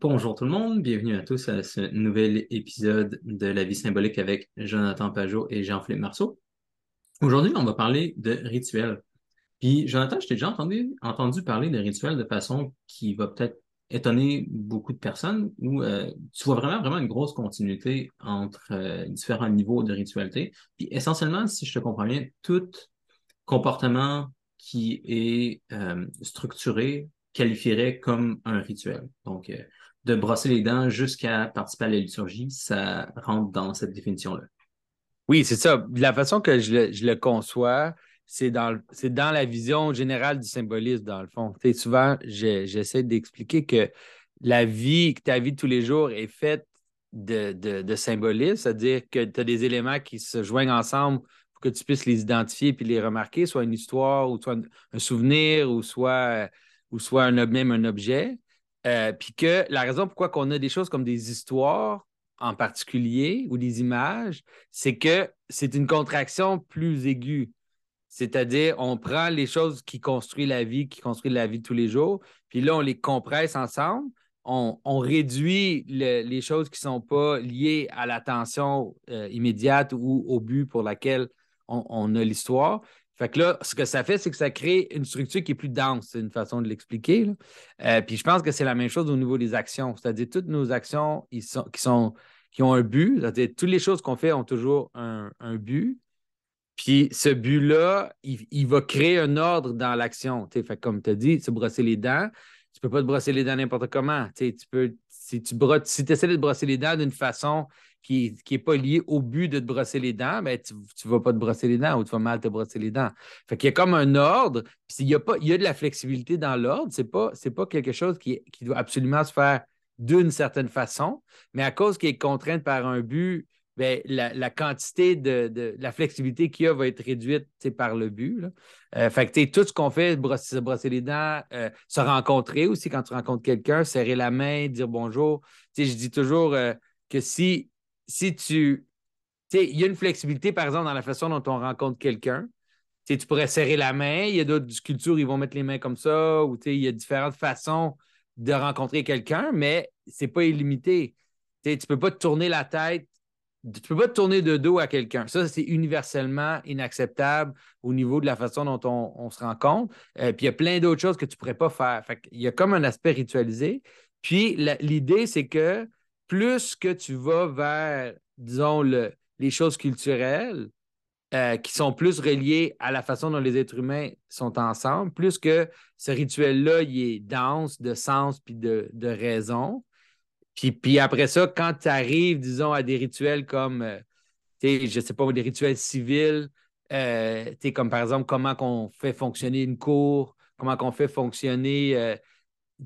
Bonjour tout le monde, bienvenue à tous à ce nouvel épisode de La vie symbolique avec Jonathan Pajot et Jean-Philippe Marceau. Aujourd'hui, on va parler de rituels. Puis, Jonathan, je t'ai déjà entendu, parler de rituels de façon qui va peut-être étonner beaucoup de personnes, où euh, tu vois vraiment, vraiment une grosse continuité entre euh, différents niveaux de ritualité. Puis, essentiellement, si je te comprends bien, tout comportement qui est euh, structuré qualifierait comme un rituel. Donc, de brosser les dents jusqu'à participer à la liturgie, ça rentre dans cette définition-là. Oui, c'est ça. La façon que je le, conçois, c'est dans, la vision générale du symbolisme, dans le fond. souvent, j'essaie d'expliquer que la vie, que ta vie de tous les jours est faite de, symbolisme, c'est-à-dire que tu as des éléments qui se joignent ensemble pour que tu puisses les identifier puis les remarquer, soit une histoire, ou soit un, souvenir, ou soit, même un objet. Euh, puis que la raison pourquoi on a des choses comme des histoires en particulier ou des images, c'est que c'est une contraction plus aiguë. C'est-à-dire, on prend les choses qui construisent la vie, qui construisent la vie tous les jours, puis là, on les compresse ensemble. On, réduit les choses qui ne sont pas liées à l'attention euh, immédiate ou au but pour laquelle on a l'histoire. Fait que là, ce que ça fait, c'est que ça crée une structure qui est plus dense. C'est une façon de l'expliquer. Euh, puis je pense que c'est la même chose au niveau des actions. C'est-à-dire, toutes nos actions qui, sont, qui ont un but, c'est-à-dire, toutes les choses qu'on fait ont toujours un, but. Puis ce but-là, il, va créer un ordre dans l'action. Fait comme tu as dit, se brosser les dents. Tu ne peux pas te brosser les dents n'importe comment. Tu peux, si tu si essaies de te brosser les dents d'une façon qui n'est pas lié au but de te brosser les dents, ben, tu ne vas pas te brosser les dents ou tu vas mal te brosser les dents. Fait qu'il y a comme un ordre, puis il y a, y a de la flexibilité dans l'ordre, ce n'est pas, pas quelque chose qui, qui doit absolument se faire d'une certaine façon, mais à cause qu'il est contraint par un but, ben, la, quantité de, la flexibilité qu'il y a va être réduite par le but. Euh, fait que tout ce qu'on fait, se brosser les dents, euh, se rencontrer aussi quand tu rencontres quelqu'un, serrer la main, dire bonjour. je dis toujours euh, que si si tu. Il y a une flexibilité, par exemple, dans la façon dont on rencontre quelqu'un. Tu pourrais serrer la main. Il y a d'autres cultures, ils vont mettre les mains comme ça. Ou il y a différentes façons de rencontrer quelqu'un, mais c'est pas illimité. Tu ne peux pas te tourner la tête. Tu peux pas te tourner de dos à quelqu'un. Ça, c'est universellement inacceptable au niveau de la façon dont on, se rencontre. Euh, puis il y a plein d'autres choses que tu ne pourrais pas faire. Il y a comme un aspect ritualisé. Puis l'idée, c'est que plus que tu vas vers, disons, les choses culturelles, euh, qui sont plus reliées à la façon dont les êtres humains sont ensemble, plus que ce rituel-là, il est dense de sens puis de, raison. Puis, puis, après ça, quand tu arrives, disons, à des rituels comme, euh, je ne sais pas, des rituels civils, euh, comme par exemple comment on fait fonctionner une cour, comment on fait fonctionner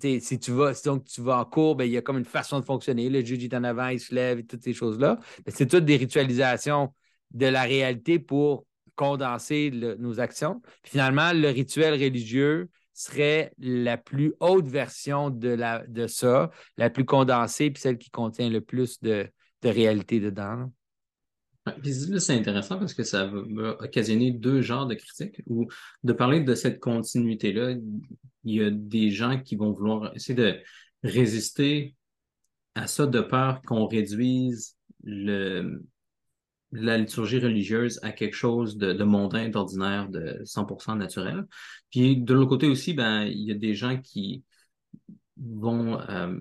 si tu vas, donc tu vas en cours, ben, il y a comme une façon de fonctionner. Le juge est en avant, il se lève et toutes ces choses-là. C'est toutes des ritualisations de la réalité pour condenser nos actions. finalement, le rituel religieux serait la plus haute version de, la, de ça, la plus condensée, puis celle qui contient le plus de, de réalité dedans c'est intéressant parce que ça va occasionner deux genres de critiques ou de parler de cette continuité-là. Il y a des gens qui vont vouloir essayer de résister à ça de peur qu'on réduise le, la liturgie religieuse à quelque chose de, mondain, d'ordinaire, de 100% naturel. Puis de l'autre côté aussi, ben, il y a des gens qui vont euh,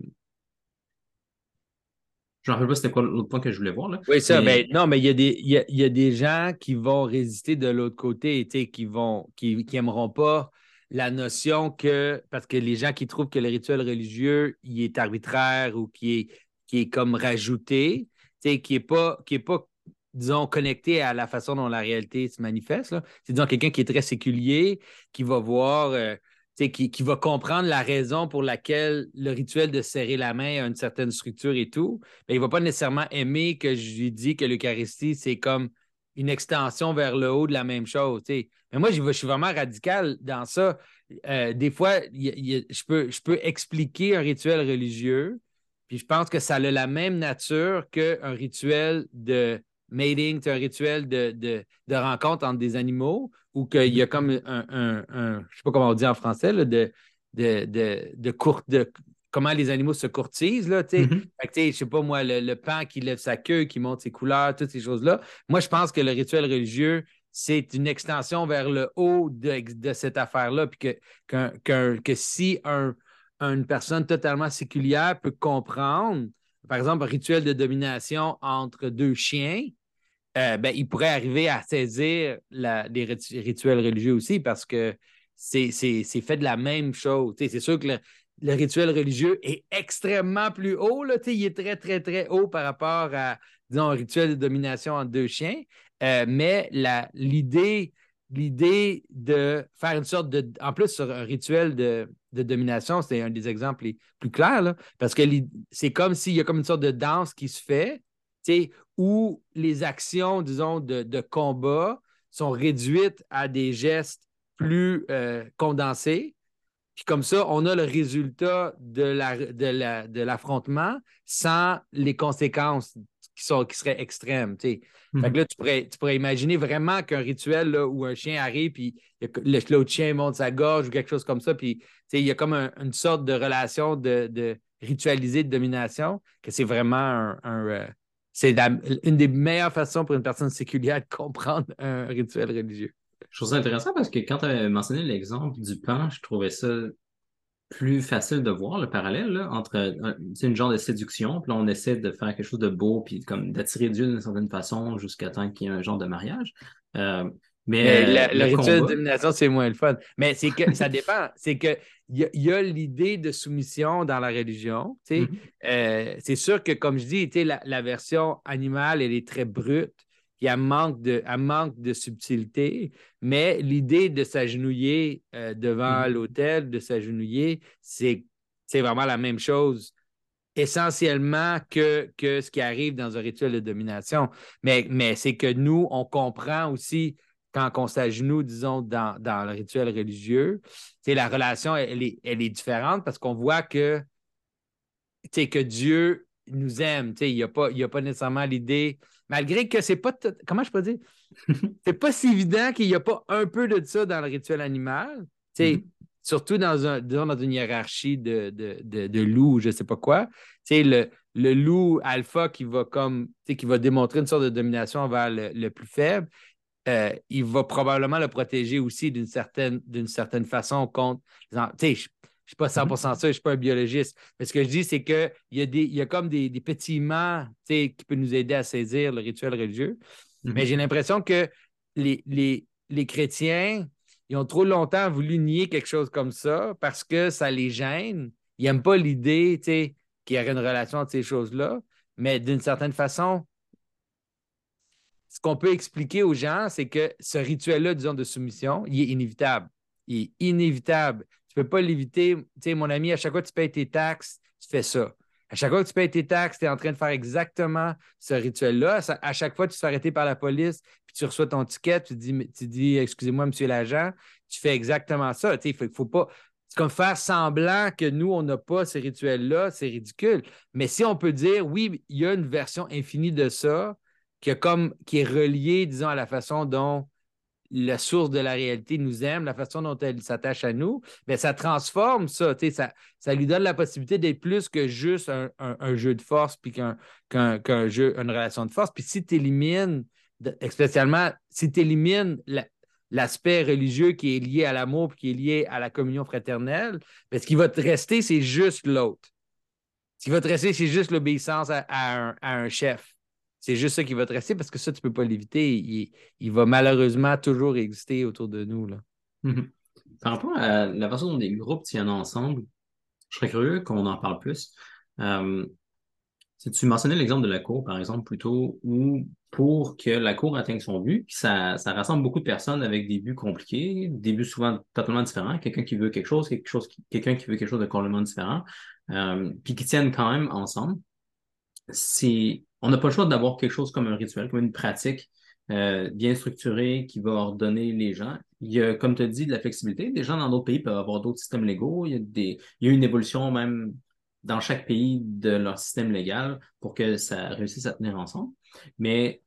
je ne me rappelle pas c'était quoi l'autre point que je voulais voir. Là. Oui, ça, mais... Ben, non, mais il y, a des, il, y a, des gens qui vont résister de l'autre côté, qui vont, qui, qui aimeront pas la notion que, parce que les gens qui trouvent que le rituel religieux, est arbitraire ou qui est, qui comme rajouté, qui n'est pas, qui est pas, disons, connecté à la façon dont la réalité se manifeste. C'est disons quelqu'un qui est très séculier, qui va voir. Euh, qui, va comprendre la raison pour laquelle le rituel de serrer la main a une certaine structure et tout, mais il ne va pas nécessairement aimer que je lui dise que l'Eucharistie, c'est comme une extension vers le haut de la même chose. Mais moi, je, suis vraiment radical dans ça. Euh, des fois, je, peux, expliquer un rituel religieux, puis je pense que ça a la même nature qu'un rituel de mating, un rituel de, rencontre entre des animaux ou qu'il y a comme un, je ne sais pas comment on dit en français, de, de, de comment les animaux se courtisent. Là, tu que, tu sais, pas moi, le, le pan qui lève sa queue, qui monte ses couleurs, toutes ces choses-là. Moi, je pense que le rituel religieux, c'est une extension vers le haut de, de cette affaire-là. Puis que, si un- une personne totalement séculière peut comprendre, par exemple, un rituel de domination entre deux chiens, euh, ben, il pourrait arriver à saisir la- les ritu- rituels religieux aussi parce que c'est fait de la même chose. C'est sûr que le, le rituel religieux est extrêmement plus haut. Là, il est très, très, très haut par rapport à, disons, un rituel de domination entre deux chiens. Euh, mais l'idée de faire une sorte de. En plus, sur un rituel de, de domination, c'est un des exemples les plus clairs, là, parce que c'est comme s'il y a comme une sorte de danse qui se fait, où les actions, disons, de, de combat sont réduites à des gestes plus euh, condensés. Puis comme ça, on a le résultat de la, de la- de l'affrontement sans les conséquences qui, sont, qui seraient extrêmes. Fait que là, tu pourrais, tu pourrais imaginer vraiment qu'un rituel là, où un chien arrive, puis l'autre chien monte sa gorge ou quelque chose comme ça, puis il y a comme un- une sorte de relation de, de ritualisée de domination, que c'est vraiment un. un, euh, c'est une des meilleures façons pour une personne séculière de comprendre un rituel religieux. Je trouve ça intéressant parce que quand tu as mentionné l'exemple du pan, je trouvais ça plus facile de voir le parallèle là, entre euh, c'est une genre de séduction, puis là on essaie de faire quelque chose de beau, puis comme d'attirer Dieu d'une certaine façon jusqu'à temps qu'il y ait un genre de mariage. Euh, mais Mais euh, le, rituel de domination, c'est moins le fun. Mais c'est que ça dépend. C'est que il y a, l'idée de soumission dans la religion. Mhm. Euh, c'est sûr que, comme je dis, la, la version animale, elle est très brute. Puis elle manque de, elle manque de subtilité. Mais l'idée de s'agenouiller euh, devant Mhm. l'autel, de s'agenouiller, c'est c'est vraiment la même chose essentiellement que, que ce qui arrive dans un rituel de domination. Mais, mais c'est que nous, on comprend aussi quand on s'agenouille, disons, dans, dans le rituel religieux, la relation, elle est, elle est différente parce qu'on voit que, que Dieu nous aime. Il n'y a, pas- y a pas nécessairement l'idée, malgré que c'est pas, comment je peux dire, c'est pas si évident qu'il n'y a pas un peu de ça dans le rituel animal. Mhm. Surtout dans, un, disons, dans une hiérarchie de, de, de, de loups, je ne sais pas quoi. Le, le loup alpha qui va comme qui va démontrer une sorte de domination envers le, le plus faible, euh, il va probablement le protéger aussi d'une certaine, d'une certaine façon contre. Je suis pas 100% ça, je ne suis pas un biologiste. Mais ce que je dis, c'est qu'il y, a des- y a comme des, des pétillements qui peuvent nous aider à saisir le rituel religieux. Mais j'ai l'impression que les, les, les chrétiens, ils ont trop longtemps voulu nier quelque chose comme ça parce que ça les gêne. Ils n'aiment pas l'idée qu'il y aurait une relation entre ces choses-là. Mais d'une certaine façon, ce qu'on peut expliquer aux gens, c'est que ce rituel-là, disons, de soumission, il est inévitable. Il est inévitable. Tu ne peux pas l'éviter. Tu sais, mon ami, à chaque fois que tu payes tes taxes, tu fais ça. À chaque fois que tu payes tes taxes, tu es en train de faire exactement ce rituel-là. À chaque fois tu te fais arrêter par la police, puis tu reçois ton ticket, tu dis, tu dis excusez-moi, monsieur l'agent, tu fais exactement ça. Sais, faut, faut pas. C'est comme faire semblant que nous, on n'a pas ces rituels-là, c'est ridicule. Mais si on peut dire, oui, il y a une version infinie de ça, qui, comme, qui est reliée, disons, à la façon dont la source de la réalité nous aime, la façon dont elle s'attache à nous, bien, ça transforme ça, ça, ça lui donne la possibilité d'être plus que juste un, jeu de force, puis qu'un jeu, une relation de force. Puis si tu élimines, spécialement, si tu élimines la- l'aspect religieux qui est lié à l'amour, puis qui est lié à la communion fraternelle, bien, ce qui va te rester, c'est juste l'autre. Ce qui va te rester, c'est juste l'obéissance à un chef. C'est juste ça qui va te rester parce que ça, tu ne peux pas l'éviter. Il, il va malheureusement toujours exister autour de nous. Là. Mhm. Par rapport à la façon dont des groupes tiennent ensemble, je serais curieux qu'on en parle plus. Euh, tu mentionnais l'exemple de la cour, par exemple, plutôt, où pour que la cour atteigne son but, ça, ça rassemble beaucoup de personnes avec des buts compliqués, des buts souvent totalement différents, quelqu'un qui veut quelque chose, quelque chose quelqu'un qui veut quelque chose de complètement différent, euh, puis qui tiennent quand même ensemble. C'est, on n'a pas le choix d'avoir quelque chose comme un rituel, comme une pratique euh, bien structurée qui va ordonner les gens. Il y a, comme tu dit, de la flexibilité. Des gens dans d'autres pays peuvent avoir d'autres systèmes légaux. Il y a il y a une évolution même dans chaque pays de leur système légal pour que ça réussisse à tenir ensemble. Mais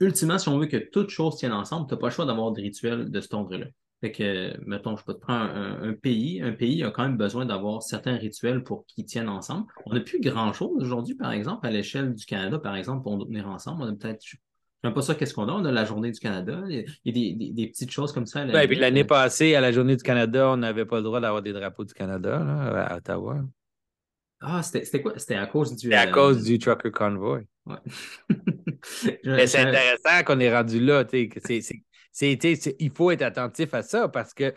ultimement, si on veut que toutes choses tiennent ensemble, tu n'as pas le choix d'avoir des rituels de cet ordre-là. Fait que, mettons, je peux te prendre un, pays. Un pays a quand même besoin d'avoir certains rituels pour qu'ils tiennent ensemble. On n'a plus grand-chose aujourd'hui, par exemple, à l'échelle du Canada, par exemple, pour nous tenir ensemble. On a peut-être, je sais pas ça, qu'est-ce qu'on a? On a la journée du Canada. Il y a des, des, petites choses comme ça. Ouais, puis l'année passée, à la journée du Canada, on n'avait pas le droit d'avoir des drapeaux du Canada là, à Ottawa. Ah, c'était quoi? C'était à cause du. C'était à cause du Trucker Convoy. Ouais. c'est intéressant qu'on est rendu là. Il faut être attentif à ça parce que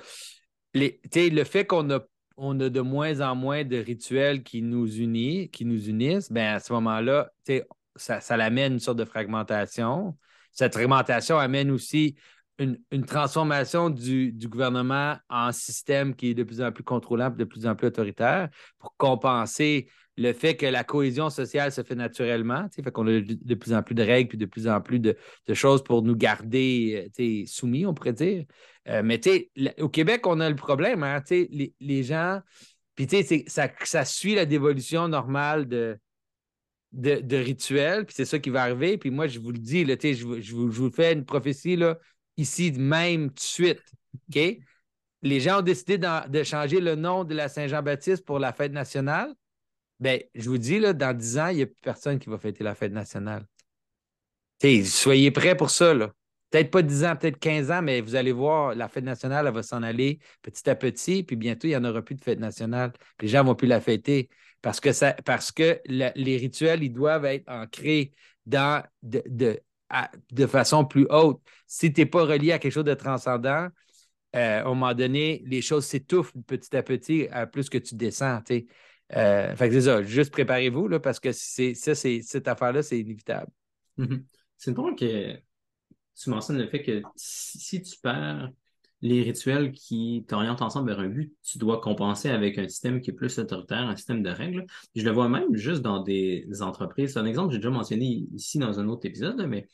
le fait qu'on a, on a de moins en moins de rituels qui nous unissent, qui nous unissent, ben à ce moment-là, ça, ça amène une sorte de fragmentation. Cette fragmentation amène aussi une, transformation du, gouvernement en système qui est de plus en plus contrôlant, de plus en plus autoritaire pour compenser le fait que la cohésion sociale se fait naturellement. Fait qu'on a de plus en plus de règles puis de plus en plus de, choses pour nous garder euh, soumis, on pourrait dire. Euh, mais au Québec, on a le problème. Hein, les, les, gens, puis ça, ça suit la dévolution normale de, de, rituels, puis c'est ça qui va arriver. Puis moi, je vous le dis, je, je, vous fais une prophétie, là, ici même de suite. Les gens ont décidé de, changer le nom de la Saint-Jean-Baptiste pour la fête nationale. Bien, je vous dis, là, dans 10 ans, il n'y a plus personne qui va fêter la fête nationale. soyez prêts pour ça. Peut-être pas 10 ans, peut-être 15 ans, mais vous allez voir, la fête nationale, elle va s'en aller petit à petit, puis bientôt, il n'y en aura plus de fête nationale. Les gens ne vont plus la fêter parce que, ça, parce que les rituels, ils doivent être ancrés dans de, de façon plus haute. Si tu n'es pas relié à quelque chose de transcendant, euh, à un moment donné, les choses s'étouffent petit à petit à plus que tu descends. Euh, fait que c'est ça, juste préparez-vous parce que c'est, ça, c'est, cette affaire-là, c'est inévitable. Mm-hmm. C'est drôle que tu mentionnes le fait que si tu perds les rituels qui t'orientent ensemble vers un but, tu dois compenser avec un système qui est plus autoritaire, un système de règles. Je le vois même juste dans des entreprises. C'est un exemple que j'ai déjà mentionné ici dans un autre épisode, mais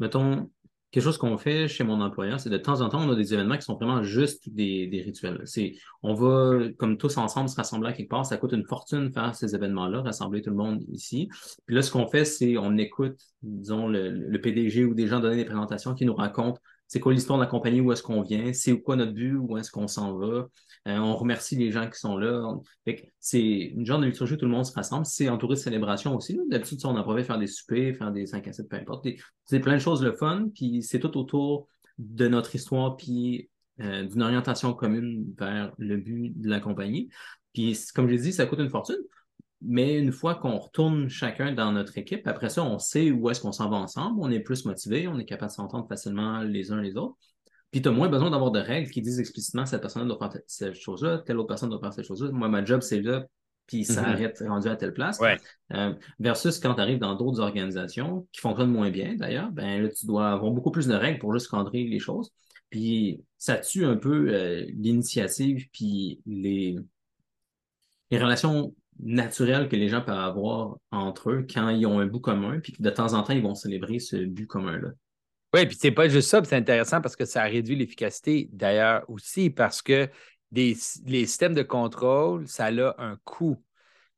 mettons, quelque chose qu'on fait chez mon employeur, c'est de temps en temps, on a des événements qui sont vraiment juste des, rituels. C'est, on va, comme tous ensemble, se rassembler à quelque part. Ça coûte une fortune faire ces événements-là, rassembler tout le monde ici. Puis là, ce qu'on fait, c'est on écoute, disons, le, le, PDG ou des gens donner des présentations qui nous racontent c'est quoi l'histoire de la compagnie, où est-ce qu'on vient, c'est quoi notre but, où est-ce qu'on s'en va? Euh, on remercie les gens qui sont là. c'est une genre de liturgie où tout le monde se rassemble. C'est entouré de célébrations aussi. D'habitude, on en profite faire des soupers, faire des 5 à 7, peu importe. C'est plein de choses le fun, puis c'est tout autour de notre histoire, puis euh, d'une orientation commune vers le but de la compagnie. Puis, comme je l'ai dit, ça coûte une fortune. Mais une fois qu'on retourne chacun dans notre équipe, après ça, on sait où est-ce qu'on s'en va ensemble, on est plus motivé, on est capable de s'entendre facilement les uns les autres. Puis tu as moins besoin d'avoir de règles qui disent explicitement cette personne doit faire cette chose-là, telle autre personne doit faire cette chose-là. Moi, ma job, c'est là, puis ça mm-hmm. arrête rendu à telle place. Euh, versus quand tu arrives dans d'autres organisations qui fonctionnent moins bien d'ailleurs, ben là, tu dois avoir beaucoup plus de règles pour juste cadrer les choses. Puis ça tue un peu euh, l'initiative puis les, les relations naturel que les gens peuvent avoir entre eux quand ils ont un bout commun, puis de temps en temps, ils vont célébrer ce but commun-là. Oui, puis c'est pas juste ça, c'est intéressant parce que ça réduit l'efficacité d'ailleurs aussi parce que les systèmes de contrôle, ça a un coût.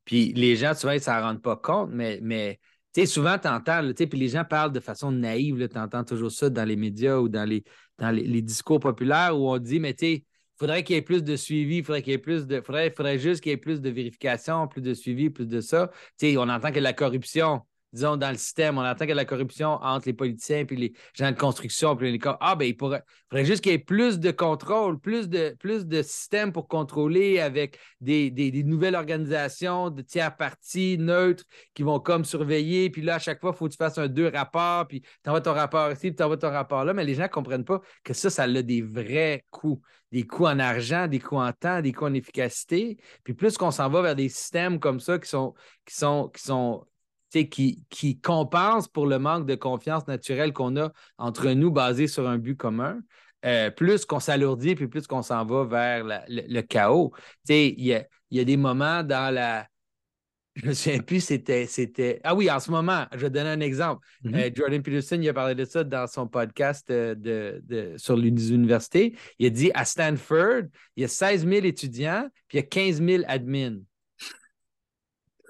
Puis les gens, souvent, ils ne s'en rendent pas compte, mais, mais souvent, tu entends, puis les gens parlent de façon naïve, tu entends toujours ça dans les médias ou dans les, dans les, les discours populaires où on dit, mais tu sais, faudrait qu'il y ait plus de suivi, il faudrait qu'il y ait plus de. Faudrait, faudrait juste qu'il y ait plus de vérification, plus de suivi, plus de ça. Tu on entend que la corruption, disons, dans le système, on entend que la corruption entre les politiciens et les gens de construction, puis les Ah, ben, il pourrait, faudrait juste qu'il y ait plus de contrôle, plus de, plus de systèmes pour contrôler avec des, nouvelles organisations de tiers partis neutres qui vont comme surveiller. Puis là, à chaque fois, il faut que tu fasses un deux rapports, puis tu envoies ton rapport ici, puis tu envoies ton rapport là. Mais les gens ne comprennent pas que ça, ça a des vrais coûts. Des coûts en argent, des coûts en temps, des coûts en efficacité. Puis plus qu'on s'en va vers des systèmes comme ça qui sont, qui sont qui, qui compense pour le manque de confiance naturelle qu'on a entre nous basé sur un but commun. Euh, plus qu'on s'alourdit, puis plus qu'on s'en va vers le, chaos. Il y a, y a des moments dans la, je me souviens plus, c'était, c'était. Ah oui, en ce moment, je vais donner un exemple. Mm-hmm. Euh, Jordan Peterson, il a parlé de ça dans son podcast euh, de, de, sur l'université. Il a dit à Stanford, il y a 16 000 étudiants, puis il y a 15 000 admins.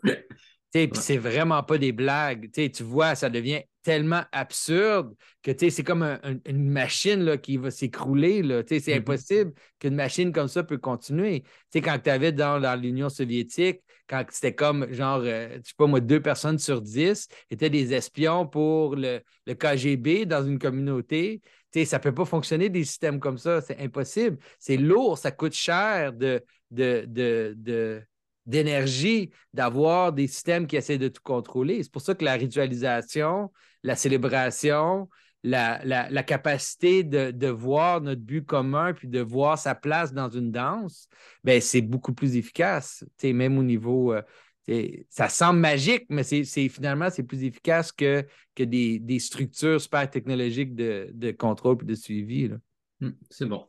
Puis c'est vraiment pas des blagues. tu vois, ça devient tellement absurde que c'est comme une machine là, qui va s'écrouler. C'est mm-hmm. impossible qu'une machine comme ça peut continuer. quand tu avais dans, l'Union soviétique, quand c'était comme genre, euh, je sais pas moi, deux personnes sur dix étaient des espions pour le, KGB dans une communauté. ça ne peut pas fonctionner des systèmes comme ça. C'est impossible. C'est lourd, ça coûte cher de, de, de d'énergie d'avoir des systèmes qui essaient de tout contrôler. C'est pour ça que la ritualisation, la célébration, la, capacité de, voir notre but commun puis de voir sa place dans une danse, ben, c'est beaucoup plus efficace, même au niveau... Euh, ça semble magique, mais c'est finalement, c'est plus efficace que, que des, structures super technologiques de, contrôle et de suivi. Hmm, c'est bon.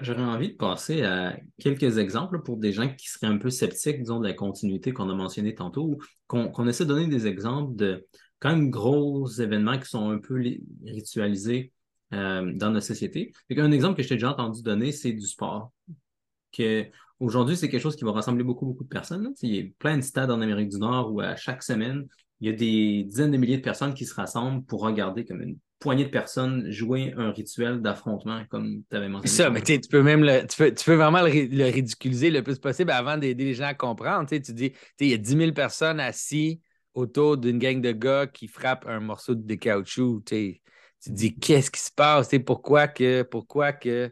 J'aurais envie de passer à quelques exemples pour des gens qui seraient un peu sceptiques, disons, de la continuité qu'on a mentionné tantôt, qu'on essaie de donner des exemples de quand même gros événements qui sont un peu ritualisés euh, dans notre société. un exemple que je t'ai déjà entendu donner, c'est du sport. Aujourd'hui, c'est quelque chose qui va rassembler beaucoup, beaucoup de personnes. Il y a plein de stades en Amérique du Nord où à chaque semaine, il y a des dizaines de milliers de personnes qui se rassemblent pour regarder comme une poignée de personnes jouer un rituel d'affrontement, comme tu avais mentionné. Ça, mais tu peux même le, tu, peux, vraiment le, ridiculiser le plus possible avant d'aider les gens à comprendre. Tu dis, il y a 10 000 personnes assises autour d'une gang de gars qui frappent un morceau de caoutchouc. Tu dis, qu'est-ce qui se passe? pourquoi que, pourquoi que,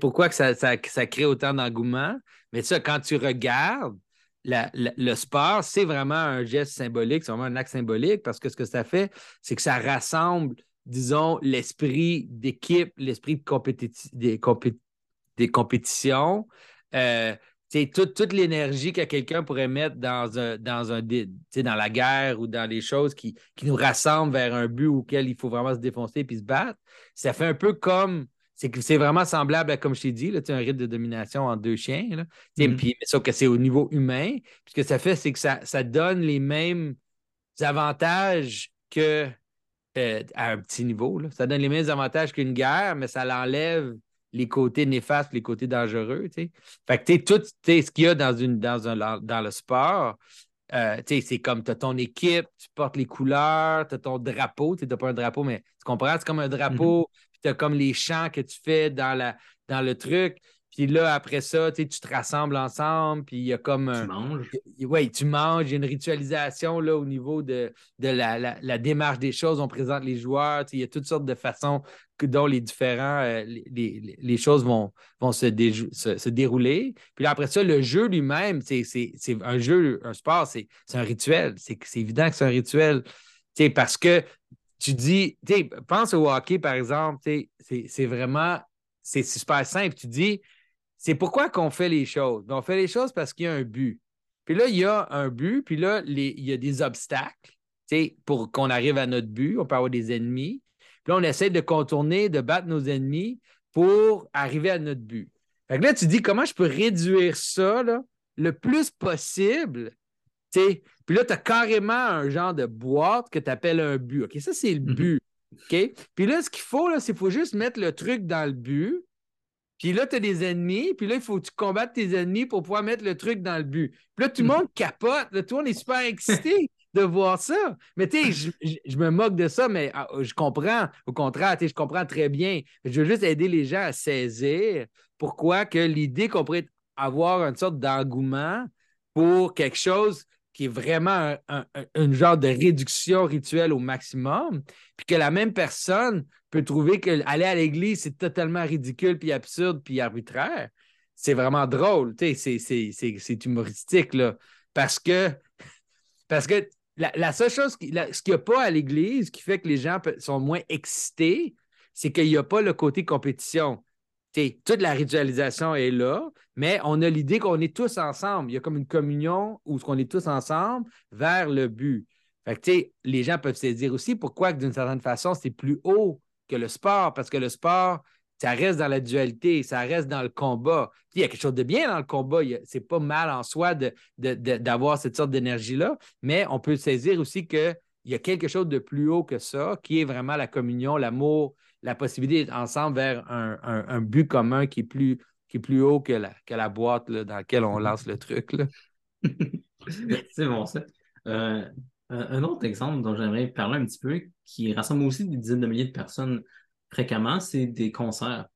pourquoi que ça, ça, crée autant d'engouement? Mais ça, quand tu regardes, le sport, c'est vraiment un geste symbolique, c'est vraiment un acte symbolique parce que ce que ça fait, c'est que ça rassemble disons, l'esprit d'équipe, l'esprit de des, des, compétitions. Euh, toute, toute l'énergie que quelqu'un pourrait mettre dans, un, dans, un, dans la guerre ou dans les choses qui, qui, nous rassemblent vers un but auquel il faut vraiment se défoncer puis se battre, ça fait un peu comme. C'est vraiment semblable à, comme je t'ai dit, là, un rythme de domination en deux chiens. Là, puis, sauf que c'est au niveau humain. ce que ça fait, c'est que ça, ça donne les mêmes avantages que euh, à un petit niveau. Ça donne les mêmes avantages qu'une guerre, mais ça l'enlève les côtés néfastes, les côtés dangereux. Fait que tout ce qu'il y a dans, une, dans, un, dans le sport, euh, c'est comme tu as ton équipe, tu portes les couleurs, tu as ton drapeau. Tu n'as pas un drapeau, mais tu comprends? C'est comme un drapeau, mm-hmm. puis tu as comme les chants que tu fais dans, la, dans le truc. Puis là, après ça, tu te rassembles ensemble, puis il y a comme... Tu manges. Oui, tu manges. Il y a une ritualisation là, au niveau de, de la, démarche des choses. On présente les joueurs. Il y a toutes sortes de façons dont les différents... Euh, les, choses vont, vont se, se, dérouler. Puis là, après ça, le jeu lui-même, c'est un jeu, un sport, c'est un rituel. C'est évident que c'est un rituel. parce que tu dis... Pense au hockey, par exemple. C'est vraiment... C'est super simple. Tu dis c'est pourquoi qu'on fait les choses. Ben, on fait les choses parce qu'il y a un but. Puis là, il y a un but, puis là, il y a des obstacles pour qu'on arrive à notre but. On peut avoir des ennemis. Puis là, on essaie de contourner, de battre nos ennemis pour arriver à notre but. Fait que là, tu dis comment je peux réduire ça le plus possible. Puis là, tu as carrément un genre de boîte que tu appelles un but. OK, ça, c'est le mm-hmm. but. OK? Puis là, ce qu'il faut, c'est qu'il faut juste mettre le truc dans le but. Puis là, tu as des ennemis, puis là, il faut que tu combattes tes ennemis pour pouvoir mettre le truc dans le but. Puis là, tout le monde capote, là, tout le monde est super excité de voir ça. Mais tu sais, je, me moque de ça, mais ah, je comprends. Au contraire, je comprends très bien. Je veux juste aider les gens à saisir pourquoi que l'idée qu'on pourrait avoir une sorte d'engouement pour quelque chose qui est vraiment un, genre de réduction rituelle au maximum, puis que la même personne peut trouver que aller à l'église, c'est totalement ridicule, puis absurde, puis arbitraire. C'est vraiment drôle, c'est humoristique, là. Parce que, parce que la, seule chose, ce qu'il n'y a pas à l'église qui fait que les gens sont moins excités, c'est qu'il n'y a pas le côté compétition toute la ritualisation est là, mais on a l'idée qu'on est tous ensemble. Il y a comme une communion où on est tous ensemble vers le but. Les gens peuvent se dire aussi pourquoi, d'une certaine façon, c'est plus haut que le sport, parce que le sport, ça reste dans la dualité, ça reste dans le combat. il y a quelque chose de bien dans le combat. C'est pas mal en soi d'avoir cette sorte d'énergie-là, mais on peut saisir aussi qu'il y a quelque chose de plus haut que ça, qui est vraiment la communion, l'amour, la possibilité d'être ensemble vers un, but commun qui est plus, qui est plus haut que la, que la boîte dans laquelle on lance le truc. c'est bon, ça. Euh, un autre exemple dont j'aimerais parler un petit peu, qui rassemble aussi des dizaines de milliers de personnes fréquemment, c'est des concerts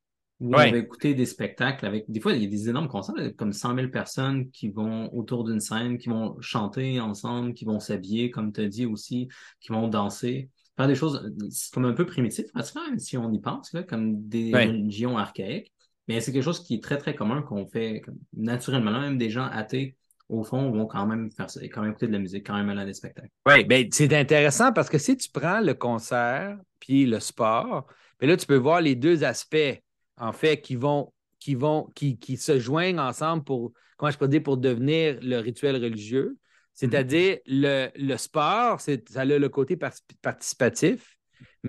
où on va écouter des spectacles avec, des fois, il y a des énormes concerts, comme 100 000 personnes qui vont autour d'une scène, qui vont chanter ensemble, qui vont s'habiller, comme tu as dit aussi, qui vont danser, faire des choses, c'est comme un peu primitif, si on y pense, là, comme des religions archaïques. Mais c'est quelque chose qui est très, très commun qu'on fait naturellement. même des gens athées, au fond, vont quand même faire ça, quand même écouter de la musique, quand même aller à des spectacles. Oui, bien, c'est intéressant parce que si tu prends le concert puis le sport, bien là, tu peux voir les deux aspects, en fait, qui vont, qui vont, qui, qui se joignent ensemble pour, comment je peux dire, pour devenir le rituel religieux. C'est-à-dire, le, le, sport, ça a le côté participatif,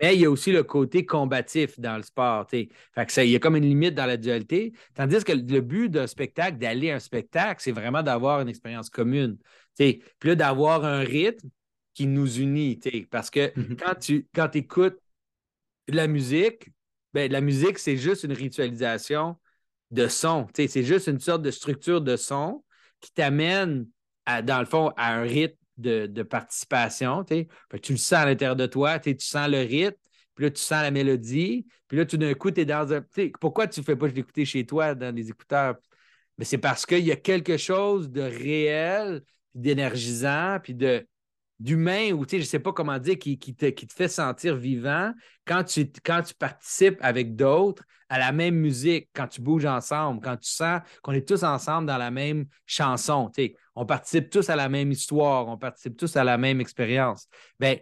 mais il y a aussi le côté combatif dans le sport. Fait que ça, il y a comme une limite dans la dualité. Tandis que le but d'un spectacle, d'aller à un spectacle, c'est vraiment d'avoir une expérience commune. Puis là, d'avoir un rythme qui nous unit. Parce que mm-hmm. quand tu quand écoutes la musique, ben, la musique, c'est juste une ritualisation de son. C'est juste une sorte de structure de son qui t'amène, dans le fond, à un rythme de, participation. tu le sens à l'intérieur de toi, tu sens le rythme, puis là, tu sens la mélodie, puis là, tout d'un coup, tu es dans un. Pourquoi tu ne fais pas l'écouter chez toi dans les écouteurs? Mais c'est parce qu'il y a quelque chose de réel, d'énergisant, puis de d'humain ou je ne sais pas comment dire, qui, qui, te, qui, te, fait sentir vivant quand tu, quand tu participes avec d'autres à la même musique, quand tu bouges ensemble, quand tu sens qu'on est tous ensemble dans la même chanson. On participe tous à la même histoire, on participe tous à la même expérience. Bien,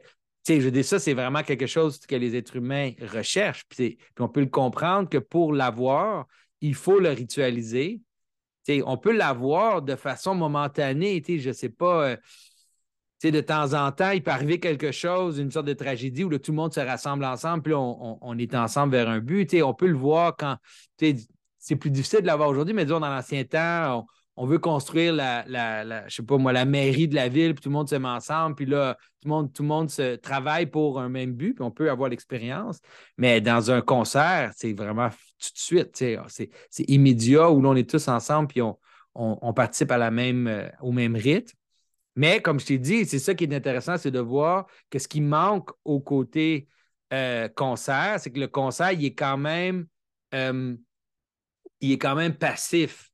je dis ça, c'est vraiment quelque chose que les êtres humains recherchent. Puis, on peut le comprendre que pour l'avoir, il faut le ritualiser. on peut l'avoir de façon momentanée. Je ne sais pas. Euh, de temps en temps, il peut arriver quelque chose, une sorte de tragédie où tout le monde se rassemble ensemble, puis on, est ensemble vers un but. on peut le voir quand c'est plus difficile de l'avoir aujourd'hui, mais disons dans l'ancien temps, on, veut construire la, mairie de la ville, puis tout le monde se met ensemble, puis là, tout le monde, tout le monde se travaille pour un même but, puis on peut avoir l'expérience. Mais dans un concert, c'est vraiment tout de suite, c'est immédiat où l'on est tous ensemble, puis on, on, participe à la même, euh, au même rythme. Mais comme je t'ai dit, c'est ça qui est intéressant, c'est de voir que ce qui manque au côté euh, concert, c'est que le concert, il est quand même, euh, il est quand même passif.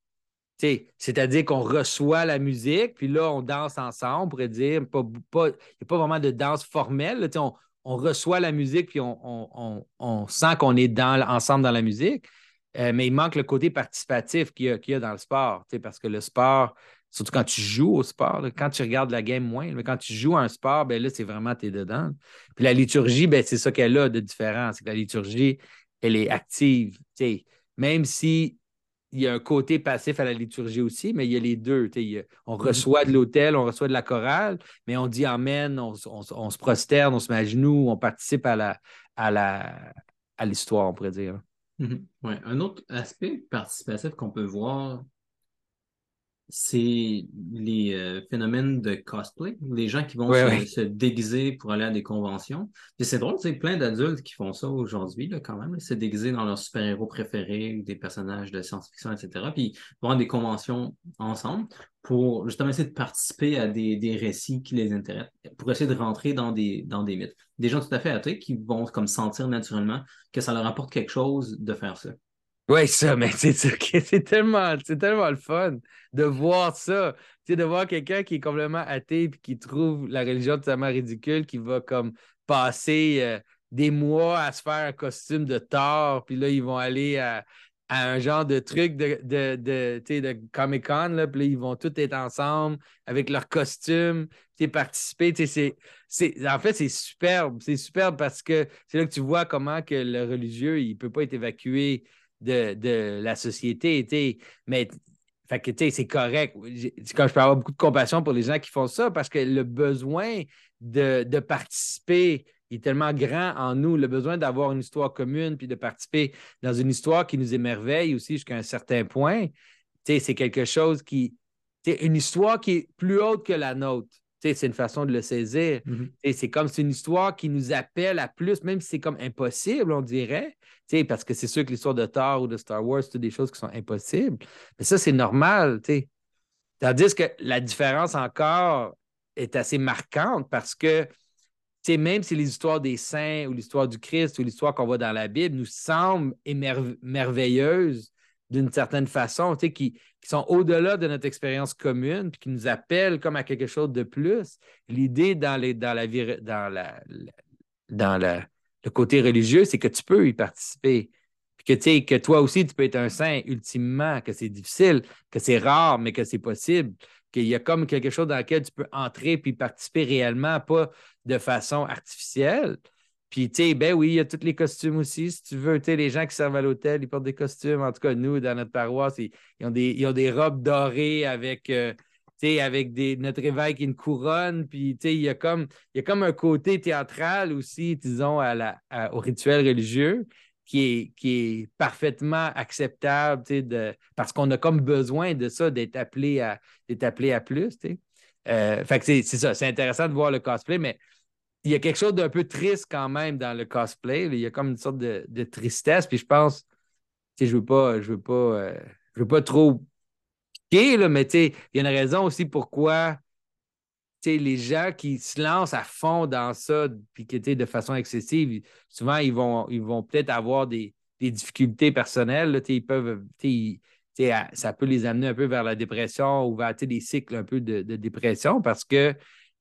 C'est-à-dire qu'on reçoit la musique, puis là, on danse ensemble, on pourrait dire. Pas, il n'y a pas vraiment de danse formelle. on, reçoit la musique, puis on, sent qu'on est dans, ensemble dans la musique. Euh, mais il manque le côté participatif qu'il y, a dans le sport, parce que le sport, Surtout quand tu joues au sport. Quand tu regardes la game, moins. Mais quand tu joues à un sport, ben là, c'est vraiment, tu es dedans. Puis la liturgie, ben, c'est ça qu'elle a de différent. C'est que la liturgie, elle est active. Même si il y a un côté passif à la liturgie aussi, mais il y a les deux. on mm-hmm. reçoit de l'autel, on reçoit de la chorale, mais on dit Amen, on, se prosterne, on se met à genoux, on participe à la à la à l'histoire, on pourrait dire. Mm-hmm. Un autre aspect participatif qu'on peut voir c'est les euh, phénomènes de cosplay, les gens qui vont se, déguiser pour aller à des conventions. Puis c'est drôle, c'est plein d'adultes qui font ça aujourd'hui, là, quand même, se déguiser dans leurs super-héros préférés, des personnages de science-fiction, etc. Puis vont à des conventions ensemble pour justement essayer de participer à des, des, récits qui les intéressent, pour essayer de rentrer dans des, dans des mythes. Des gens tout à fait athées qui vont comme sentir naturellement que ça leur apporte quelque chose de faire ça. Oui, ça, mais c'est tellement, tellement le fun de voir ça. de voir quelqu'un qui est complètement athée et qui trouve la religion totalement ridicule, qui va comme passer euh, des mois à se faire un costume de Thor, puis là, ils vont aller à, un genre de truc de, de, de, Comic-Con, puis là, ils vont tous être ensemble avec leurs costumes, participer. En fait, c'est superbe. C'est superbe parce que c'est là que tu vois comment que le religieux, il ne peut pas être évacué de, la société. Mais que, c'est correct. Quand je peux avoir beaucoup de compassion pour les gens qui font ça parce que le besoin de, participer est tellement grand en nous, le besoin d'avoir une histoire commune puis de participer dans une histoire qui nous émerveille aussi jusqu'à un certain point. C'est quelque chose qui. Une histoire qui est plus haute que la nôtre c'est une façon de le saisir. Mm-hmm. C'est comme c'est une histoire qui nous appelle à plus, même si c'est comme impossible, on dirait. Parce que c'est sûr que l'histoire de Thor ou de Star Wars, c'est des choses qui sont impossibles. Mais ça, c'est normal. Tandis que la différence encore est assez marquante parce que même si les histoires des saints ou l'histoire du Christ ou l'histoire qu'on voit dans la Bible nous semblent merveilleuses d'une certaine façon, qui, qui sont au-delà de notre expérience commune, qui nous appellent comme à quelque chose de plus, l'idée dans, dans, la, dans, dans le côté religieux, c'est que tu peux y participer. Puis que, que toi aussi, tu peux être un saint ultimement, que c'est difficile, que c'est rare, mais que c'est possible qu'il y a comme quelque chose dans lequel tu peux entrer puis participer réellement, pas de façon artificielle. Puis, tu sais, ben oui, il y a tous les costumes aussi. Si tu veux, tu sais, les gens qui servent à l'hôtel, ils portent des costumes. En tout cas, nous, dans notre paroisse, ils, ont, des, robes dorées avec, euh, tu sais, avec des, notre évêque une couronne. Puis, tu sais, il y, a comme, un côté théâtral aussi, disons, au rituel religieux qui est, parfaitement acceptable, de, parce qu'on a comme besoin de ça, d'être appelé à, appelé à plus. Euh, fait que c'est ça, c'est intéressant de voir le cosplay, mais il y a quelque chose d'un peu triste quand même dans le cosplay. Il y a comme une sorte de, tristesse, puis je pense, je veux pas, je veux pas, euh, je veux pas trop piquer, là, mais il y a une raison aussi pourquoi les gens qui se lancent à fond dans ça, puis qui de façon excessive, souvent, ils vont, ils vont peut-être avoir des, difficultés personnelles. ils peuvent, ça peut les amener un peu vers la dépression ou vers des cycles un peu de, dépression parce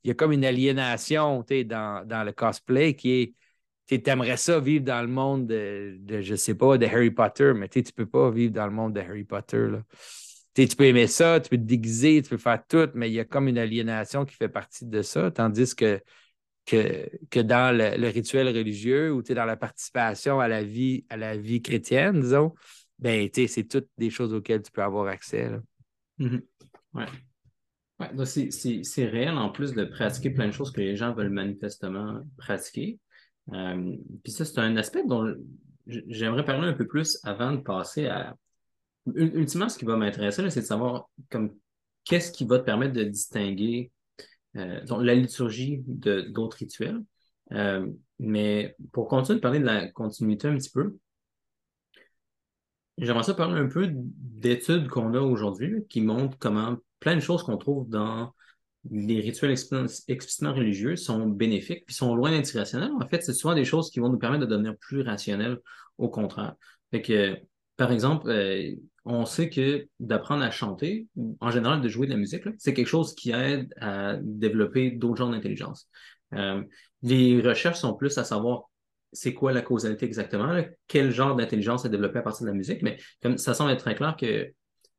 qu'il y a comme une aliénation dans, dans le cosplay qui est tu aimerais ça vivre dans le monde de, de, je sais pas, de Harry Potter, mais tu ne peux pas vivre dans le monde de Harry Potter. Là tu peux aimer ça, tu peux te déguiser, tu peux faire tout, mais il y a comme une aliénation qui fait partie de ça, tandis que, que, que dans le, rituel religieux ou dans la participation à la vie, à la vie chrétienne, disons, ben, c'est toutes des choses auxquelles tu peux avoir accès. Mm-hmm. Ouais. C'est réel en plus de pratiquer plein de choses que les gens veulent manifestement pratiquer. Euh, puis ça, c'est un aspect dont j'aimerais parler un peu plus avant de passer à, ultimement, ce qui va m'intéresser, c'est de savoir comme qu'est-ce qui va te permettre de distinguer euh, la liturgie d'autres rituels. Euh, mais pour continuer de parler de la continuité un petit peu, j'aimerais ça parler un peu d'études qu'on a aujourd'hui qui montrent comment plein de choses qu'on trouve dans les rituels explicitement religieux sont bénéfiques puis sont loin d'être irrationnels. En fait, c'est souvent des choses qui vont nous permettre de devenir plus rationnels au contraire. Fait que, par exemple, euh, on sait que d'apprendre à chanter, en général de jouer de la musique, c'est quelque chose qui aide à développer d'autres genres d'intelligence. Euh, les recherches sont plus à savoir c'est quoi la causalité exactement, quel genre d'intelligence est développé à partir de la musique, mais comme ça semble être très clair que,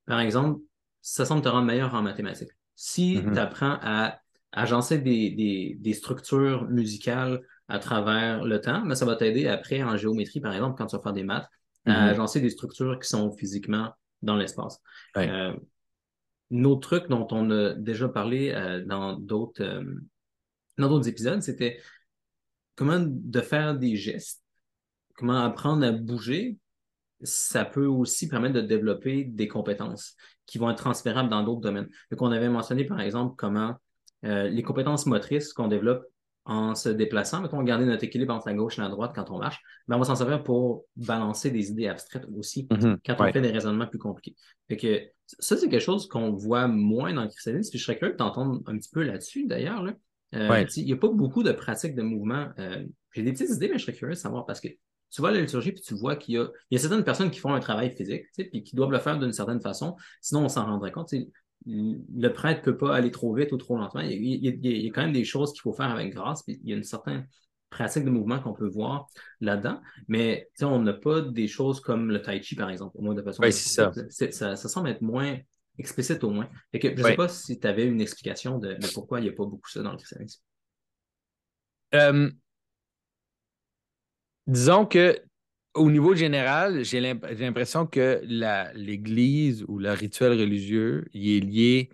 par exemple, ça semble te rendre meilleur en mathématiques. Si mm-hmm. tu apprends à agencer des, des, structures musicales à travers le temps, mais ben, ça va t'aider après en géométrie, par exemple, quand tu vas faire des maths, à mm-hmm. agencer des structures qui sont physiquement dans l'espace. Euh, autre truc dont on a déjà parlé euh, dans d'autres euh, dans d'autres épisodes, c'était comment de faire des gestes, comment apprendre à bouger. Ça peut aussi permettre de développer des compétences qui vont être transférables dans d'autres domaines. Donc, on avait mentionné, par exemple, comment les compétences motrices qu'on développe en se déplaçant, mettons, garder notre équilibre entre la gauche et la droite quand on marche, mais ben, on va s'en servir pour balancer des idées abstraites aussi mm-hmm. quand on fait des raisonnements plus compliqués. Fait que ça, c'est quelque chose qu'on voit moins dans le christianisme. je serais curieux de t'entendre un petit peu là-dessus, d'ailleurs. Euh, il n'y a pas beaucoup de pratiques de mouvement. Euh, j'ai des petites idées, mais je serais curieux de savoir parce que tu vois la liturgie, puis tu vois qu'il y a, il y a certaines personnes qui font un travail physique, puis qui doivent le faire d'une certaine façon, sinon on s'en rendrait compte le prêtre ne peut pas aller trop vite ou trop lentement. Il y a, quand même des choses qu'il faut faire avec grâce. il y a une certaine pratique de mouvement qu'on peut voir là-dedans. Mais on n'a pas des choses comme le tai chi, par exemple, au moins de façon. Oui, c'est ça. ça. semble être moins explicite au moins. je ne sais pas si tu avais une explication de, pourquoi il n'y a pas beaucoup ça dans le christianisme. Euh, disons que au niveau général, j'ai l'impression que l'Église ou le rituel religieux, il est lié,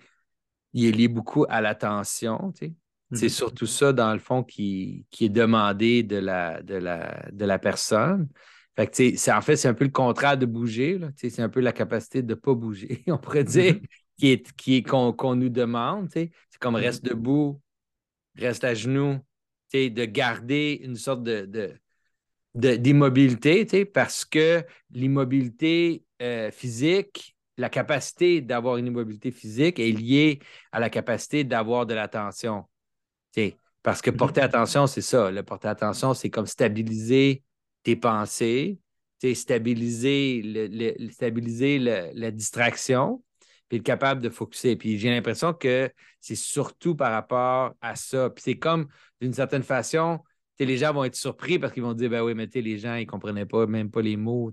il est lié beaucoup à l'attention. C'est mm-hmm. surtout ça, dans le fond, qui, qui est demandé de la, de la, de la personne. Fait que, en fait, c'est un peu le contraire de bouger. C'est un peu la capacité de ne pas bouger, on pourrait dire, mm-hmm. qui est, qui est, qu'on nous demande. C'est comme mm-hmm. reste debout, reste à genoux, de garder une sorte de d'immobilité, parce que l'immobilité euh, physique la capacité d'avoir une immobilité physique est liée à la capacité d'avoir de l'attention. Parce que porter mhm. attention, c'est ça. Le porter attention, c'est comme stabiliser tes pensées, stabiliser, le, stabiliser la distraction, puis être capable de focuser. Puis j'ai l'impression que c'est surtout par rapport à ça. Puis c'est comme, d'une certaine façon, les gens vont être surpris parce qu'ils vont dire, ben oui, mais les gens, ils ne comprenaient pas, même pas les mots,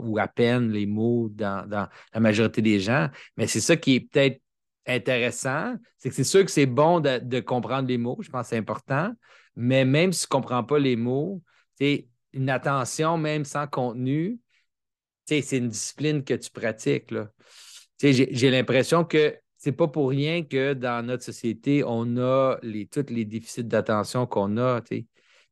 ou à peine les mots dans, la majorité des gens. Mais c'est ça qui est peut-être intéressant, c'est que c'est sûr que c'est bon de, comprendre les mots, je pense que c'est important, mais même si tu ne comprends pas les mots, une attention, même sans contenu, c'est une discipline que tu pratiques. J'ai l'impression que c'est pas pour rien que dans notre société, on a les, tous les déficits d'attention qu'on a.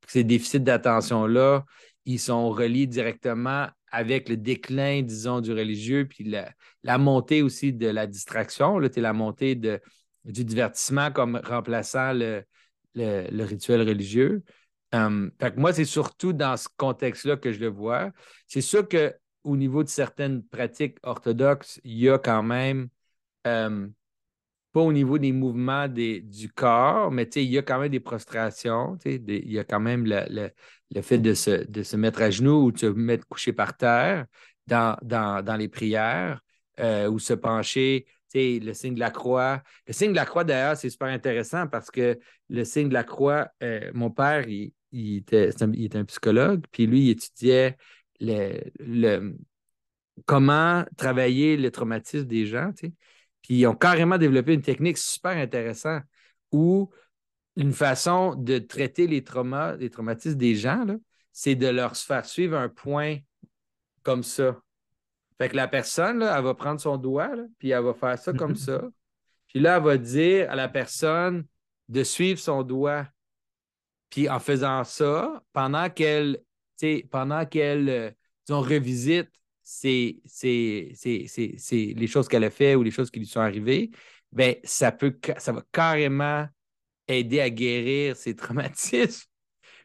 Ces déficits d'attention-là, ils sont reliés directement avec le déclin, disons, du religieux, puis la, montée aussi de la distraction, la montée de, du divertissement comme remplaçant le, rituel religieux. Hum, moi, c'est surtout dans ce contexte-là que je le vois. C'est sûr qu'au niveau de certaines pratiques orthodoxes, il y a quand même hum, pas au niveau des mouvements du corps, mais il y a quand même des prostrations. il y a quand même le, fait de se, de se, mettre à genoux ou de se mettre couché par terre dans, dans, les prières euh, ou se pencher. Le signe de la croix. Le signe de la croix, d'ailleurs, c'est super intéressant parce que le signe de la croix, euh, mon père, il, était, il, était, un psychologue, puis lui, il étudiait le, comment travailler le traumatisme des gens. Puis ils ont carrément développé une technique super intéressante où une façon de traiter les traumas, les traumatismes des gens, c'est de leur faire suivre un point comme ça. Fait que la personne, là, elle va prendre son doigt, puis elle va faire ça comme ça. Puis là, elle va dire à la personne de suivre son doigt. Puis en faisant ça, pendant qu'elle, pendant qu'elle, euh, revisite c'est les choses qu'elle a fait ou les choses qui lui sont arrivées, ben, ça, peut, ça va carrément aider à guérir ses traumatismes.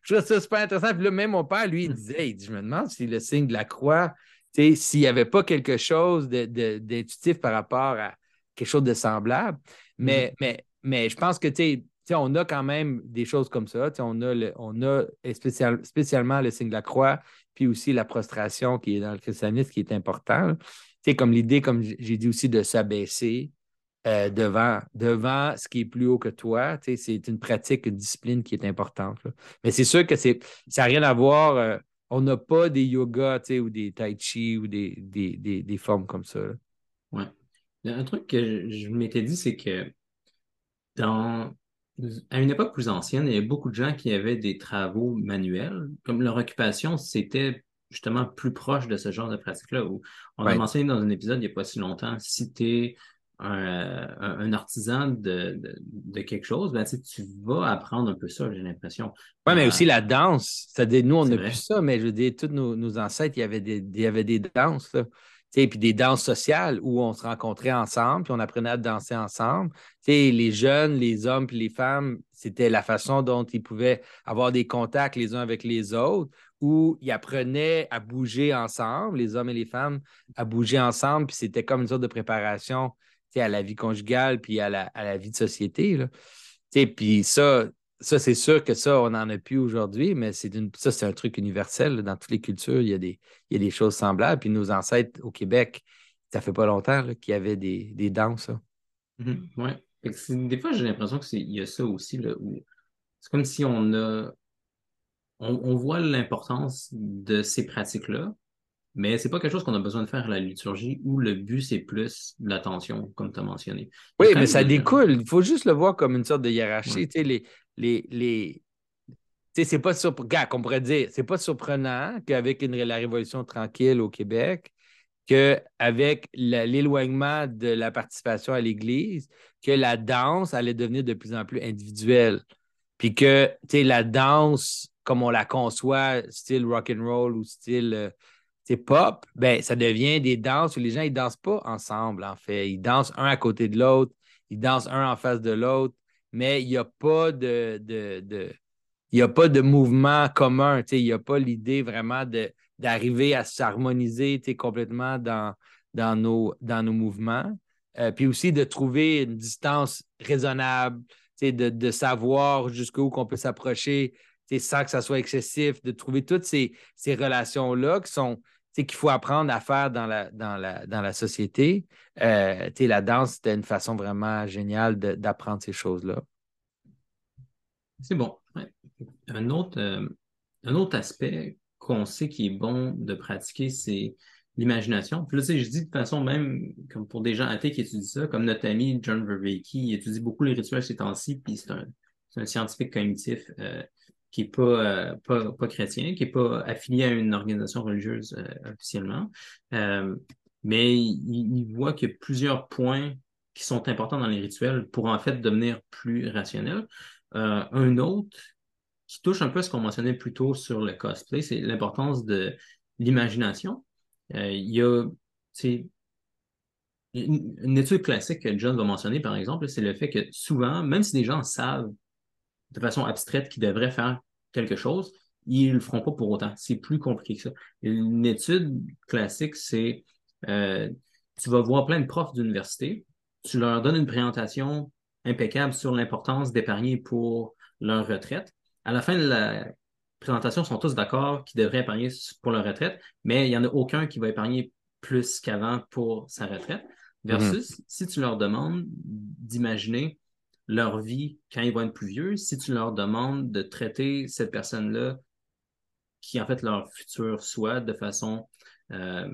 Je trouve ça super intéressant. Puis là, même mon père, lui, il hmm. disait, je me demande si le signe de la croix, s'il n'y avait pas quelque chose d'intuitif par rapport à quelque chose de semblable. Mais, hmm. mais, mais je pense que, tu on a quand même des choses comme ça. On a, le, on a spécialement le signe de la croix, puis aussi la prostration qui est dans le christianisme qui est important. C'est comme l'idée, comme j'ai dit aussi, de s'abaisser euh, devant, devant ce qui est plus haut que toi. C'est une pratique, une discipline qui est importante. Mais c'est sûr que ça n'a rien à voir. Euh, on n'a pas des yogas ou des tai chi ou des, des, formes comme ça. Oui. Un truc que je m'étais dit, c'est que dans à une époque plus ancienne, il y avait beaucoup de gens qui avaient des travaux manuels. Comme leur occupation, c'était justement plus proche de ce genre de pratique-là. On a mentionné dans un épisode il n'y a pas si longtemps, si tu es un, artisan de, quelque chose, ben, tu vas apprendre un peu ça, j'ai l'impression. Oui, mais aussi la danse. C'est-à-dire, nous, on n'a plus ça, mais je veux dire, tous nos, ancêtres, il y avait des, il y avait des danses. Là puis des danses sociales où on se rencontrait ensemble, puis on apprenait à danser ensemble. les jeunes, les hommes, puis les femmes, c'était la façon dont ils pouvaient avoir des contacts les uns avec les autres, où ils apprenaient à bouger ensemble, les hommes et les femmes, à bouger ensemble, puis c'était comme une sorte de préparation à la vie conjugale, puis à la, vie de société. Puis ça, ça, c'est sûr que ça, on n'en a plus aujourd'hui, mais c'est ça, c'est un truc universel. Dans toutes les cultures, il y, a des, il y a des choses semblables. Puis nos ancêtres au Québec, ça fait pas longtemps qu'il y avait des, des danses. Mm-hmm. Oui. Des fois, j'ai l'impression qu'il y a ça aussi. Où c'est comme si on a. On, voit l'importance de ces pratiques-là, mais c'est pas quelque chose qu'on a besoin de faire à la liturgie où le but, c'est plus l'attention, comme tu as mentionné. Oui, mais ça découle. Il faut juste le voir comme une sorte de hiérarchie. Les, les, les... c'est pas surprenant, pourrait dire, c'est pas surprenant qu'avec une, la Révolution tranquille au Québec, qu'avec l'éloignement de la participation à l'Église, que la danse allait devenir de plus en plus individuelle. Puis que la danse, comme on la conçoit, style rock and roll ou style euh, pop, ben, ça devient des danses où les gens ne dansent pas ensemble, en fait. Ils dansent un à côté de l'autre, ils dansent un en face de l'autre mais il n'y a pas de, il a pas de mouvement commun. Il n'y a pas l'idée vraiment d'arriver à s'harmoniser complètement dans, dans nos, dans nos mouvements. Euh, puis aussi de trouver une distance raisonnable, de, de savoir jusqu'où qu'on peut s'approcher sans que ça soit excessif, de trouver toutes ces, ces relations-là qui sont qu'il faut apprendre à faire dans la, dans la, dans la société. Euh, la danse, c'était une façon vraiment géniale d'apprendre ces choses-là. C'est bon. Un, autre, euh, un autre aspect qu'on sait qui est bon de pratiquer, c'est l'imagination. Puis là, je dis de façon même, comme pour des gens athées qui étudient ça, comme notre ami John Vervaeke, il étudie beaucoup les rituels ces temps-ci, puis c'est un, un, scientifique cognitif euh, qui n'est pas, euh, pas, chrétien, qui n'est pas affilié à une organisation religieuse euh, officiellement. mais il, voit qu'il y a plusieurs points qui sont importants dans les rituels pour en fait devenir plus rationnels. un autre qui touche un peu à ce qu'on mentionnait plus tôt sur le cosplay, c'est l'importance de l'imagination. Euh, il y a une, étude classique que John va mentionner, par exemple, c'est le fait que souvent, même si des gens savent de façon abstraite qu'ils devraient faire quelque chose, ils ne le feront pas pour autant. C'est plus compliqué que ça. Une étude classique, c'est euh, tu vas voir plein de profs d'université, tu leur donnes une présentation impeccable sur l'importance d'épargner pour leur retraite. À la fin de la présentation sont tous d'accord qu'ils devraient épargner pour leur retraite, mais il n'y en a aucun qui va épargner plus qu'avant pour sa retraite. Versus, mhm. si tu leur demandes d'imaginer leur vie quand ils vont être plus vieux, si tu leur demandes de traiter cette personne-là qui en fait leur futur soit de façon euh,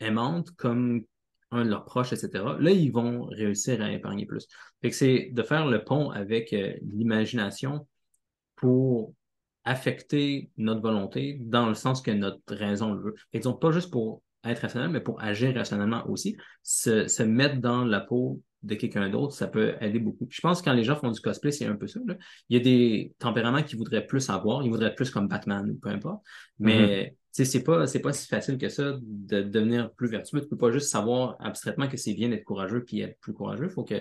aimante comme un de leurs proches, etc., là, ils vont réussir à épargner plus. C'est de faire le pont avec euh, l'imagination pour affecter notre volonté dans le sens que notre raison le veut. Et donc, pas juste pour être rationnel, mais pour agir rationnellement aussi. Se, mettre dans la peau de quelqu'un d'autre, ça peut aider beaucoup. Je pense que quand les gens font du cosplay, c'est un peu ça. Il y a des tempéraments qu'ils voudraient plus avoir, ils voudraient être plus comme Batman, peu importe. Mais mm-hmm. c'est pas, c'est pas si facile que ça de devenir plus vertueux. Tu peux pas juste savoir abstraitement que c'est bien d'être courageux puis être plus courageux. Il faut que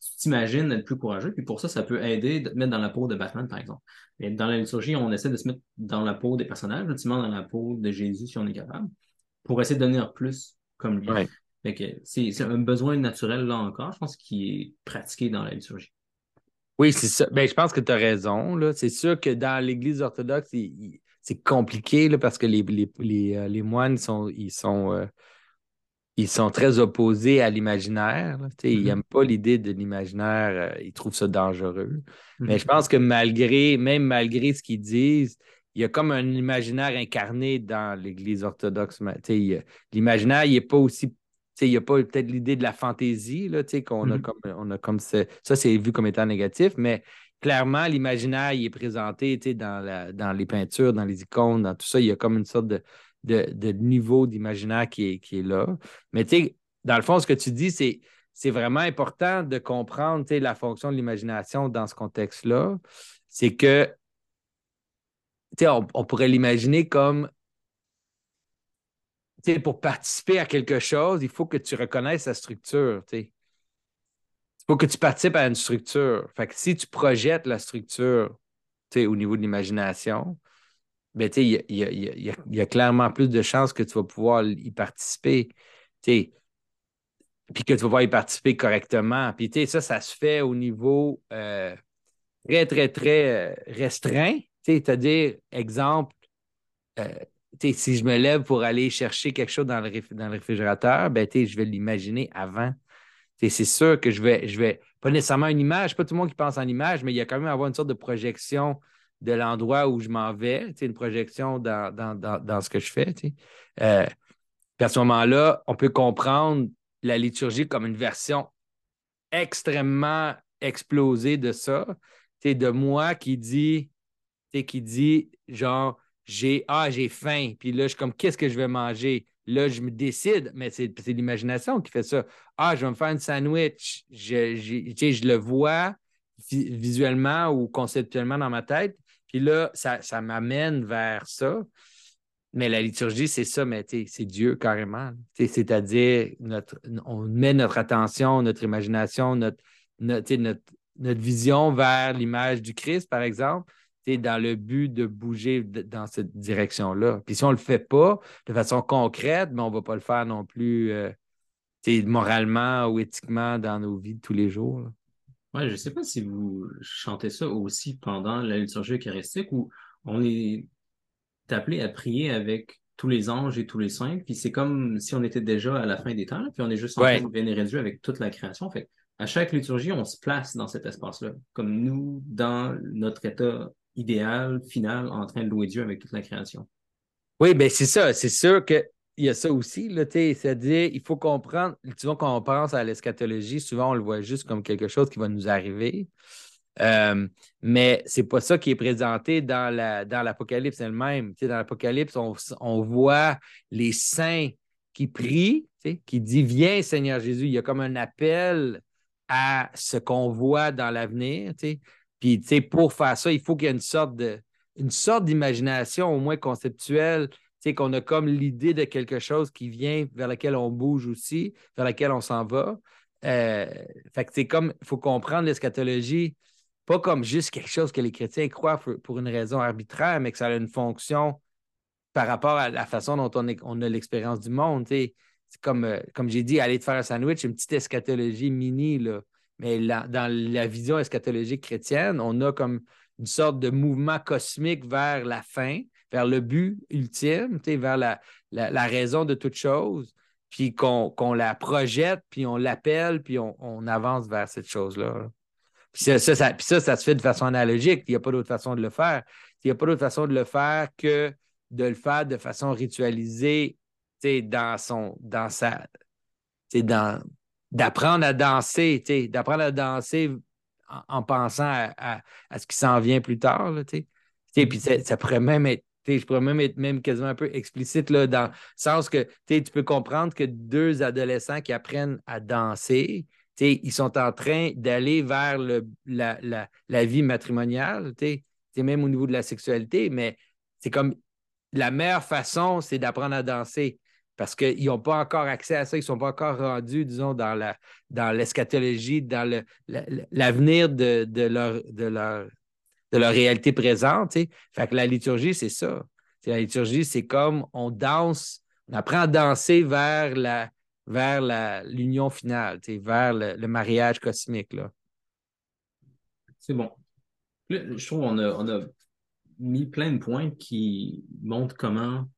tu t'imagines être plus courageux. Puis pour ça, ça peut aider de te mettre dans la peau de Batman, par exemple. Et dans la liturgie, on essaie de se mettre dans la peau des personnages, ultimement dans la peau de Jésus, si on est capable, pour essayer de devenir plus comme lui. C'est un besoin naturel, là encore, je pense, qui est pratiqué dans la liturgie. Oui, c'est ça. Ben, je pense que tu as raison. C'est sûr que dans l'Église orthodoxe, c'est compliqué là, parce que les, les, euh, moines sont, ils sont euh, ils sont très opposés à l'imaginaire. Ils n'aiment mm-hmm. pas l'idée de l'imaginaire, euh, ils trouvent ça dangereux. Mais mm-hmm. je pense que malgré, même malgré ce qu'ils disent, il y a comme un imaginaire incarné dans l'Église orthodoxe. L'imaginaire, il n'est pas aussi. Il n'y a pas peut-être l'idée de la fantaisie qu'on a mm-hmm. comme, on a comme ça, c'est vu comme étant négatif, mais clairement, l'imaginaire, il est présenté dans, la, dans les peintures, dans les icônes, dans tout ça. Il y a comme une sorte de, de, niveau d'imaginaire qui est, qui est là. Mais dans le fond, ce que tu dis, c'est c'est vraiment important de comprendre la fonction de l'imagination dans ce contexte-là. C'est que, on, on pourrait l'imaginer comme, pour participer à quelque chose, il faut que tu reconnaisses la structure. Il faut que tu participes à une structure. Fait que si tu projettes la structure au niveau de l'imagination, ben, il y, a, clairement plus de chances que tu vas pouvoir y participer. Puis que tu vas pouvoir y participer correctement. Puis ça, ça se fait au niveau euh, très, très, très euh, restreint. C'est-à-dire, exemple, euh, si je me lève pour aller chercher quelque chose dans le, dans réfrigérateur, ben, je vais l'imaginer avant. C'est sûr que je vais, je vais, pas nécessairement une image, pas tout le monde qui pense en image, mais il y a quand même avoir une sorte de projection de l'endroit où je m'en vais, une projection dans, ce que je fais. Euh, à ce moment-là, on peut comprendre la liturgie comme une version extrêmement explosée de ça. De moi qui dit, qui dit genre, j'ai ah, j'ai faim, puis là, je suis comme, qu'est-ce que je vais manger? Là, je me décide, mais c'est l'imagination qui fait ça. Ah, je vais me faire un sandwich. Je, je le vois visuellement ou conceptuellement dans ma tête. Puis là, ça, m'amène vers ça. Mais la liturgie, c'est ça, mais c'est Dieu carrément. C'est-à-dire, on met notre attention, notre imagination, notre, notre, notre, vision vers l'image du Christ, par exemple, dans le but de bouger dans cette direction-là. Puis si on ne le fait pas de façon concrète, mais on ne va pas le faire non plus euh, moralement ou éthiquement dans nos vies de tous les jours. Là. Ouais, je ne sais pas si vous chantez ça aussi pendant la liturgie eucharistique où on est appelé à prier avec tous les anges et tous les saints, puis c'est comme si on était déjà à la fin des temps, puis on est juste en train de vénérer Dieu avec toute la création. Fait à chaque liturgie, on se place dans cet espace-là, comme nous, dans notre état idéal, final, en train de louer Dieu avec toute la création. Oui, bien c'est ça. C'est sûr qu'il y a ça aussi, c'est-à-dire il faut comprendre, souvent quand on pense à l'eschatologie, souvent on le voit juste comme quelque chose qui va nous arriver. Euh, mais c'est pas ça qui est présenté dans, la, dans l'Apocalypse elle-même. dans l'Apocalypse, on, on, voit les saints qui prient, qui disent Viens, Seigneur Jésus. Il y a comme un appel à ce qu'on voit dans l'avenir. Puis pour faire ça, il faut qu'il y ait une sorte de une sorte d'imagination au moins conceptuelle, qu'on a comme l'idée de quelque chose qui vient vers laquelle on bouge aussi, vers laquelle on s'en va. Euh, fait que c'est comme, il faut comprendre l'eschatologie, pas comme juste quelque chose que les chrétiens croient pour, une raison arbitraire, mais que ça a une fonction par rapport à la façon dont on, on a l'expérience du monde. C'est comme, euh, comme j'ai dit, aller te faire un sandwich, une petite eschatologie mini, là. Mais dans la vision eschatologique chrétienne, on a comme une sorte de mouvement cosmique vers la fin, vers le but ultime, vers la, la, raison de toute chose, puis qu'on la projette, puis on l'appelle, puis on, avance vers cette chose-là. Puis ça ça, ça, se fait de façon analogique. Il n'y a pas d'autre façon de le faire. Il n'y a pas d'autre façon de le faire que de le faire de façon ritualisée, dans son, dans sa, dans, d'apprendre à danser, d'apprendre à danser en, pensant à, ce qui s'en vient plus tard. Là, puis ça, pourrait même être je pourrais même être même quasiment un peu explicite dans le sens que tu peux comprendre que deux adolescents qui apprennent à danser, ils sont en train d'aller vers la, vie matrimoniale, même au niveau de la sexualité, mais c'est comme la meilleure façon, c'est d'apprendre à danser parce qu'ils n'ont pas encore accès à ça, ils ne sont pas encore rendus, disons, dans, la, dans l'eschatologie, dans l'avenir de, de, leur, de, leur, de leur réalité présente. Fait que la liturgie, c'est ça. la liturgie, c'est comme on danse, on apprend à danser vers la vers l'union finale, vers le, mariage cosmique. Là. C'est bon. je trouve qu'on a, on a mis plein de points qui montrent comment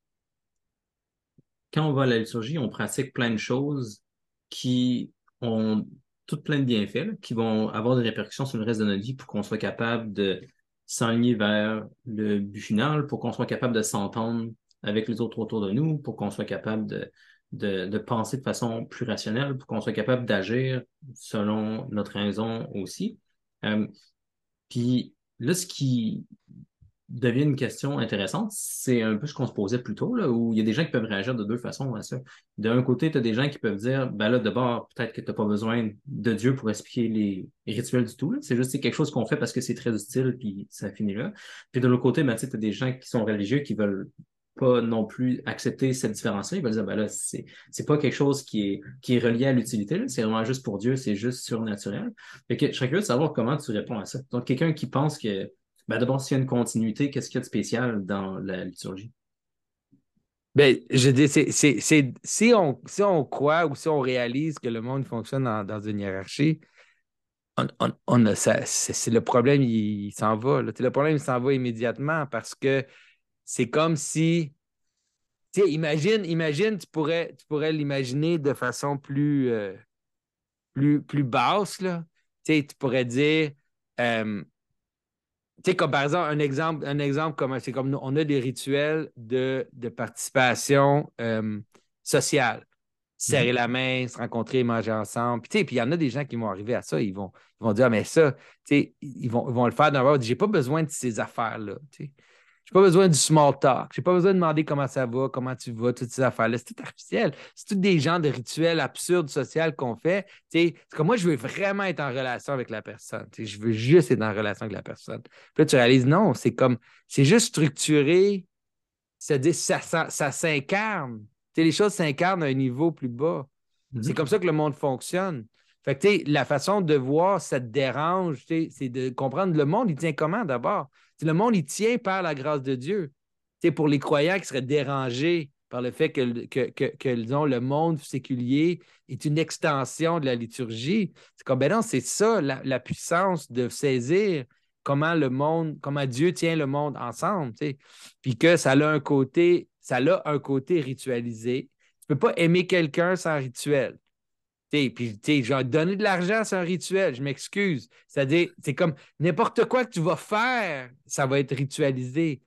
quand on va à la liturgie, on pratique plein de choses qui ont toutes plein de bienfaits, qui vont avoir des répercussions sur le reste de notre vie pour qu'on soit capable de s'enligner vers le but final, pour qu'on soit capable de s'entendre avec les autres autour de nous, pour qu'on soit capable de, de, penser de façon plus rationnelle, pour qu'on soit capable d'agir selon notre raison aussi. Euh, puis là, ce qui, devient une question intéressante. C'est un peu ce qu'on se posait plus tôt, là, où il y a des gens qui peuvent réagir de deux façons à ça. D'un côté, tu as des gens qui peuvent dire, ben là, d'abord, peut-être que tu n'as pas besoin de Dieu pour expliquer les, rituels du tout. C'est juste quelque chose qu'on fait parce que c'est très utile, puis ça finit là. Puis de l'autre côté, ben, tu as des gens qui sont religieux qui veulent pas non plus accepter cette différence-là. Ils veulent dire, ben là, c'est, c'est pas quelque chose qui est, qui est relié à l'utilité, c'est vraiment juste pour Dieu, c'est juste surnaturel. Fait que je serais curieux de savoir comment tu réponds à ça. Donc, quelqu'un qui pense que ben D'abord, s'il y a une continuité, qu'est-ce qu'il y a de spécial dans la liturgie? Bien, je dis, c'est, si, on, si on croit ou si on réalise que le monde fonctionne dans, une hiérarchie, on, ça, c'est, le problème, il, s'en va. Le problème, il s'en va immédiatement parce que c'est comme si. imagine, imagine, tu pourrais, tu pourrais l'imaginer de façon plus, euh, plus, plus basse. Là. Tu pourrais dire euh, tu sais, comme par exemple, un exemple, un exemple comme c'est comme nous, on a des rituels de, de participation euh, sociale. Serrer mhm. la main, se rencontrer, manger ensemble. Puis, puis il y en a des gens qui vont arriver à ça, ils vont, ils vont dire, ah, mais ça, ils vont, ils vont le faire leur. J'ai pas besoin de ces affaires-là. J'ai pas besoin du small talk. J'ai pas besoin de demander comment ça va, comment tu vas, toutes ces affaires-là. C'est tout artificiel. C'est tout des genres de rituels absurdes, sociaux qu'on fait. C'est comme moi, je veux vraiment être en relation avec la personne. je veux juste être en relation avec la personne. Puis là, tu réalises, non, c'est comme, c'est juste structuré. C'est-à-dire, ça, ça, ça s'incarne. Les choses s'incarnent à un niveau plus bas. Mm-hmm. C'est comme ça que le monde fonctionne. Fait que, la façon de voir, ça te dérange, c'est de comprendre le monde, il tient comment d'abord? Le monde, il tient par la grâce de Dieu. pour les croyants qui seraient dérangés par le fait que, que, le monde séculier est une extension de la liturgie. C'est ben c'est ça, la, puissance de saisir comment le monde, comment Dieu tient le monde ensemble. Puis que ça a un côté, ça a un côté ritualisé. Tu ne peux pas aimer quelqu'un sans rituel. Puis, tu genre, donner de l'argent, c'est un rituel, je m'excuse. C'est-à-dire, c'est comme n'importe quoi que tu vas faire, ça va être ritualisé.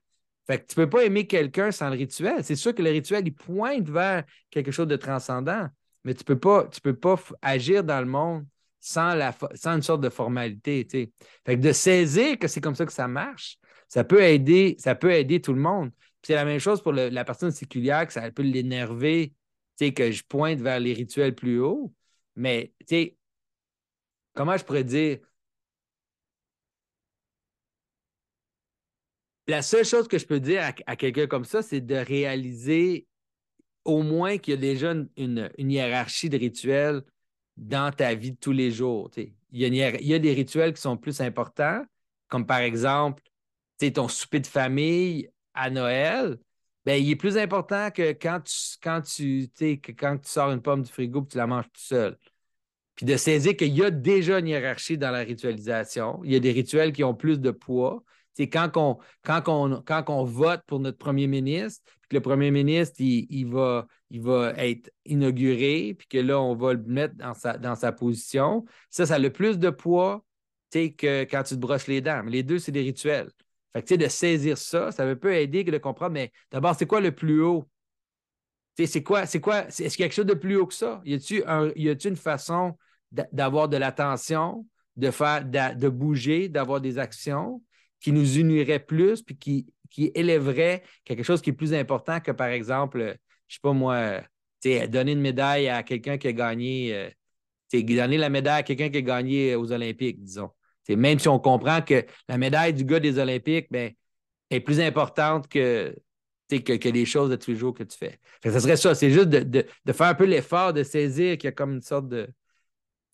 Fait que tu peux pas aimer quelqu'un sans le rituel. C'est sûr que le rituel, il pointe vers quelque chose de transcendant, mais tu peux pas, tu peux pas agir dans le monde sans, la, sans une sorte de formalité. Fait que de saisir que c'est comme ça que ça marche, ça peut aider, ça peut aider tout le monde. C'est la même chose pour la personne séculière, que ça peut l'énerver, que je pointe vers les rituels plus hauts. Mais, tu sais, comment je pourrais dire? La seule chose que je peux dire à, quelqu'un comme ça, c'est de réaliser au moins qu'il y a déjà une, hiérarchie de rituels dans ta vie de tous les jours. Il y, a il y, a des rituels qui sont plus importants, comme par exemple ton souper de famille à Noël. Ben, il est plus important que quand tu, quand tu, que quand tu sors une pomme du frigo et tu la manges tout seul. Puis de saisir qu'il y a déjà une hiérarchie dans la ritualisation. Il y a des rituels qui ont plus de poids. C'est quand on, quand, quand on vote pour notre premier ministre, puis que le premier ministre, il, va, il va être inauguré, puis que là, on va le mettre dans sa, dans sa position, ça, ça a le plus de poids que quand tu te brosses les dents. Mais les deux, c'est des rituels. Fait que, de saisir ça, ça peut aider de comprendre, mais d'abord, c'est quoi le plus haut? C'est quoi, c'est quoi, est-ce qu'il y a quelque chose de plus haut que ça? Y a-t-il une façon d'avoir de l'attention, de faire, de, bouger, d'avoir des actions qui nous unirait plus, puis qui, qui élèverait quelque chose qui est plus important que, par exemple, je ne sais pas moi, donner une médaille à quelqu'un qui a gagné, euh, donner la médaille à quelqu'un qui a gagné aux Olympiques, disons même si on comprend que la médaille du gars des Olympiques ben, est plus importante que, que, les choses de tous les jours que tu fais. Ce serait ça, c'est juste de, faire un peu l'effort de saisir qu'il y a comme une sorte de.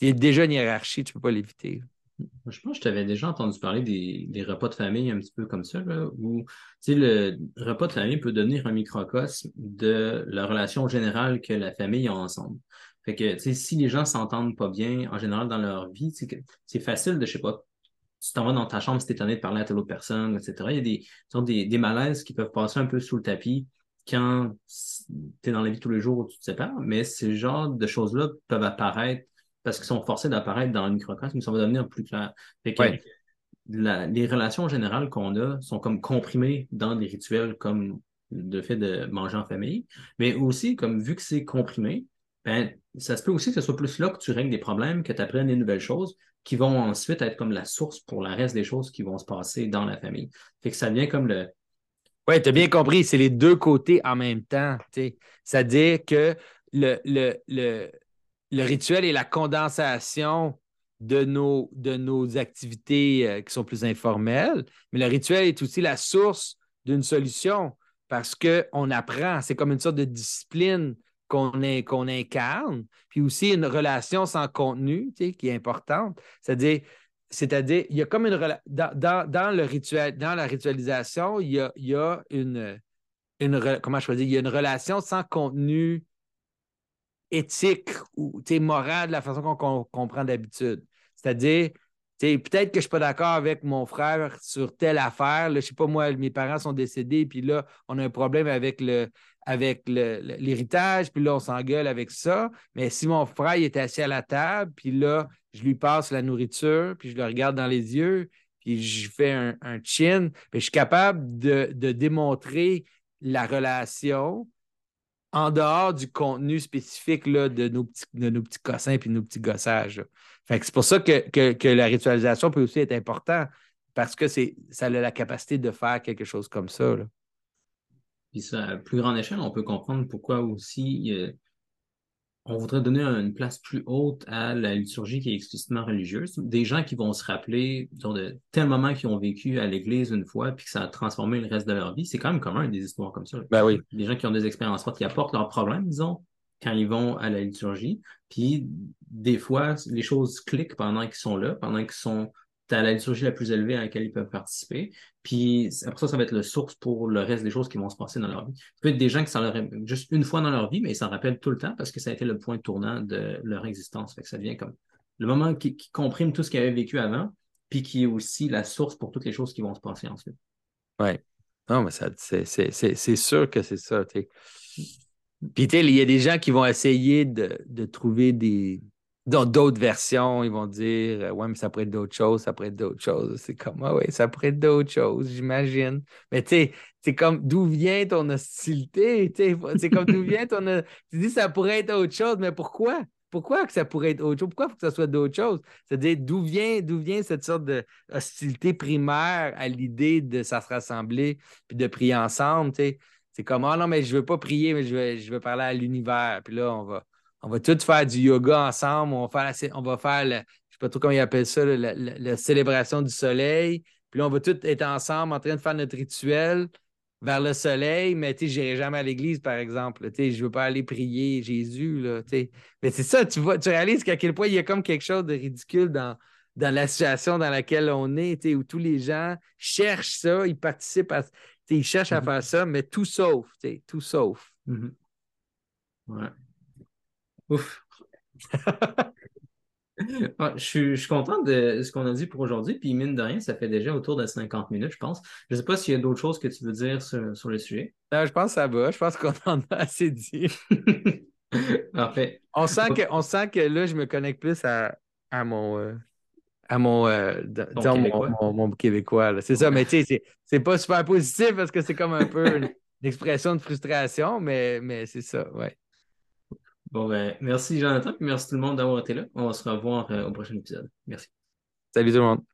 Il y a déjà une hiérarchie, tu ne peux pas l'éviter. Je pense que je t'avais déjà entendu parler des, repas de famille un petit peu comme ça, là, où le repas de famille peut devenir un microcosme de la relation générale que la famille a ensemble. Fait que, si les gens s'entendent pas bien, en général, dans leur vie, c'est facile de, je sais pas, tu t'en vas dans ta chambre si t'es étonné de parler à telle autre personne, etc. Il y a des, des, des malaises qui peuvent passer un peu sous le tapis quand tu es dans la vie tous les jours où tu te sépares, mais ces genres de choses-là peuvent apparaître parce qu'ils sont forcés d'apparaître dans le microcosme, mais ça va devenir plus clair. Fait que les relations générales qu'on a sont comme comprimées dans des rituels comme le fait de manger en famille, mais aussi, comme vu que c'est comprimé, ben, ça se peut aussi que ce soit plus là que tu règles des problèmes, que tu apprennes des nouvelles choses qui vont ensuite être comme la source pour le reste des choses qui vont se passer dans la famille. Fait que ça devient comme le. Oui, tu as bien compris, c'est les deux côtés en même temps. C'est-à-dire que le, le, le, le, rituel est la condensation de nos, de nos activités euh, qui sont plus informelles, mais le rituel est aussi la source d'une solution parce qu'on apprend. C'est comme une sorte de discipline qu'on incarne, puis aussi une relation sans contenu qui est importante. C'est-à-dire, c'est-à-dire, il y a comme une dans, le rituel, dans la ritualisation, il y a, une, comment je il y a une relation sans contenu éthique ou moral de la façon qu'on comprend d'habitude. C'est-à-dire, peut-être que je ne suis pas d'accord avec mon frère sur telle affaire. je ne sais pas, moi, mes parents sont décédés, puis là, on a un problème avec le, avec l'héritage, puis là, on s'engueule avec ça. Mais si mon frère est assis à la table, puis là, je lui passe la nourriture, puis je le regarde dans les yeux, puis je fais un, chin, puis je suis capable de, démontrer la relation en dehors du contenu spécifique là, de, nos petits, de nos petits cossins puis nos petits gossages. c'est pour ça que, la ritualisation peut aussi être importante parce que ça a la capacité de faire quelque chose comme ça. Puis ça, à plus grande échelle, on peut comprendre pourquoi aussi on voudrait donner une place plus haute à la liturgie qui est explicitement religieuse. Des gens qui vont se rappeler de tels moments qu'ils ont vécu à l'Église une fois, puis que ça a transformé le reste de leur vie. C'est quand même commun des histoires comme ça. Ben oui. Des gens qui ont des expériences fortes, qui apportent leurs problèmes, disons, quand ils vont à la liturgie. Puis des fois, les choses cliquent pendant qu'ils sont là, pendant qu'ils sont as la liturgie la plus élevée à laquelle ils peuvent participer. Puis après ça, ça va être le source pour le reste des choses qui vont se passer dans leur vie. peut être des gens qui s'en rappellent juste une fois dans leur vie, mais ils s'en rappellent tout le temps parce que ça a été le point tournant de leur existence. Fait que ça devient comme le moment qui, comprime tout ce qu'ils avaient vécu avant, puis qui est aussi la source pour toutes les choses qui vont se passer ensuite. Oui. Non, mais c'est sûr que c'est ça. Puis, il y a des gens qui vont essayer de trouver des, dans d'autres versions, ils vont dire euh, Ouais, mais ça pourrait être d'autres choses, ça pourrait être d'autres choses. C'est comme Ah ouais, ça pourrait être d'autres choses, j'imagine. Mais tu sais, c'est comme d'où vient ton hostilité? C'est comme d'où vient ton. Tu dis ça pourrait être autre chose, mais pourquoi? Pourquoi que ça pourrait être autre chose? Pourquoi faut que ça soit d'autres choses? C'est-à-dire, d'où vient, d'où vient cette sorte de hostilité primaire à l'idée de ça se rassembler puis de prier ensemble? C'est comme Ah non, mais je veux pas prier, mais je veux, je veux parler à l'univers. Puis là, on va on va tous faire du yoga ensemble. On va faire, on va faire je ne sais pas trop comment ils appellent ça, la, célébration du soleil. Puis là, on va tous être ensemble en train de faire notre rituel vers le soleil, mais tu sais, je n'irai jamais à l'église, par exemple. Tu sais, je ne veux pas aller prier Jésus. Là, Mais c'est ça, tu vois, tu réalises qu'à quel point il y a comme quelque chose de ridicule dans, dans la situation dans laquelle on est, où tous les gens cherchent ça, ils participent à ils cherchent à mm-hmm. faire ça, mais tout sauf, tout sauf. Mm-hmm. Ouais. Ouf. je, suis, je, suis, content de ce qu'on a dit pour aujourd'hui. Puis, mine de rien, ça fait déjà autour de 50 minutes, je pense. Je ne sais pas s'il y a d'autres choses que tu veux dire sur, le sujet. Euh, je pense que ça va. Je pense qu'on en a assez dit. Parfait. On sent, que, on sent que là, je me connecte plus à, à mon. Euh, à mon, euh, mon, québécois. C'est ça, mais tu sais, c'est pas super positif parce que c'est comme un peu une, une, expression de frustration, mais, mais c'est ça, ouais. Bon, ben, merci Jonathan, et merci tout le monde d'avoir été là. On va se revoir euh, au prochain épisode. Merci. Salut tout le monde.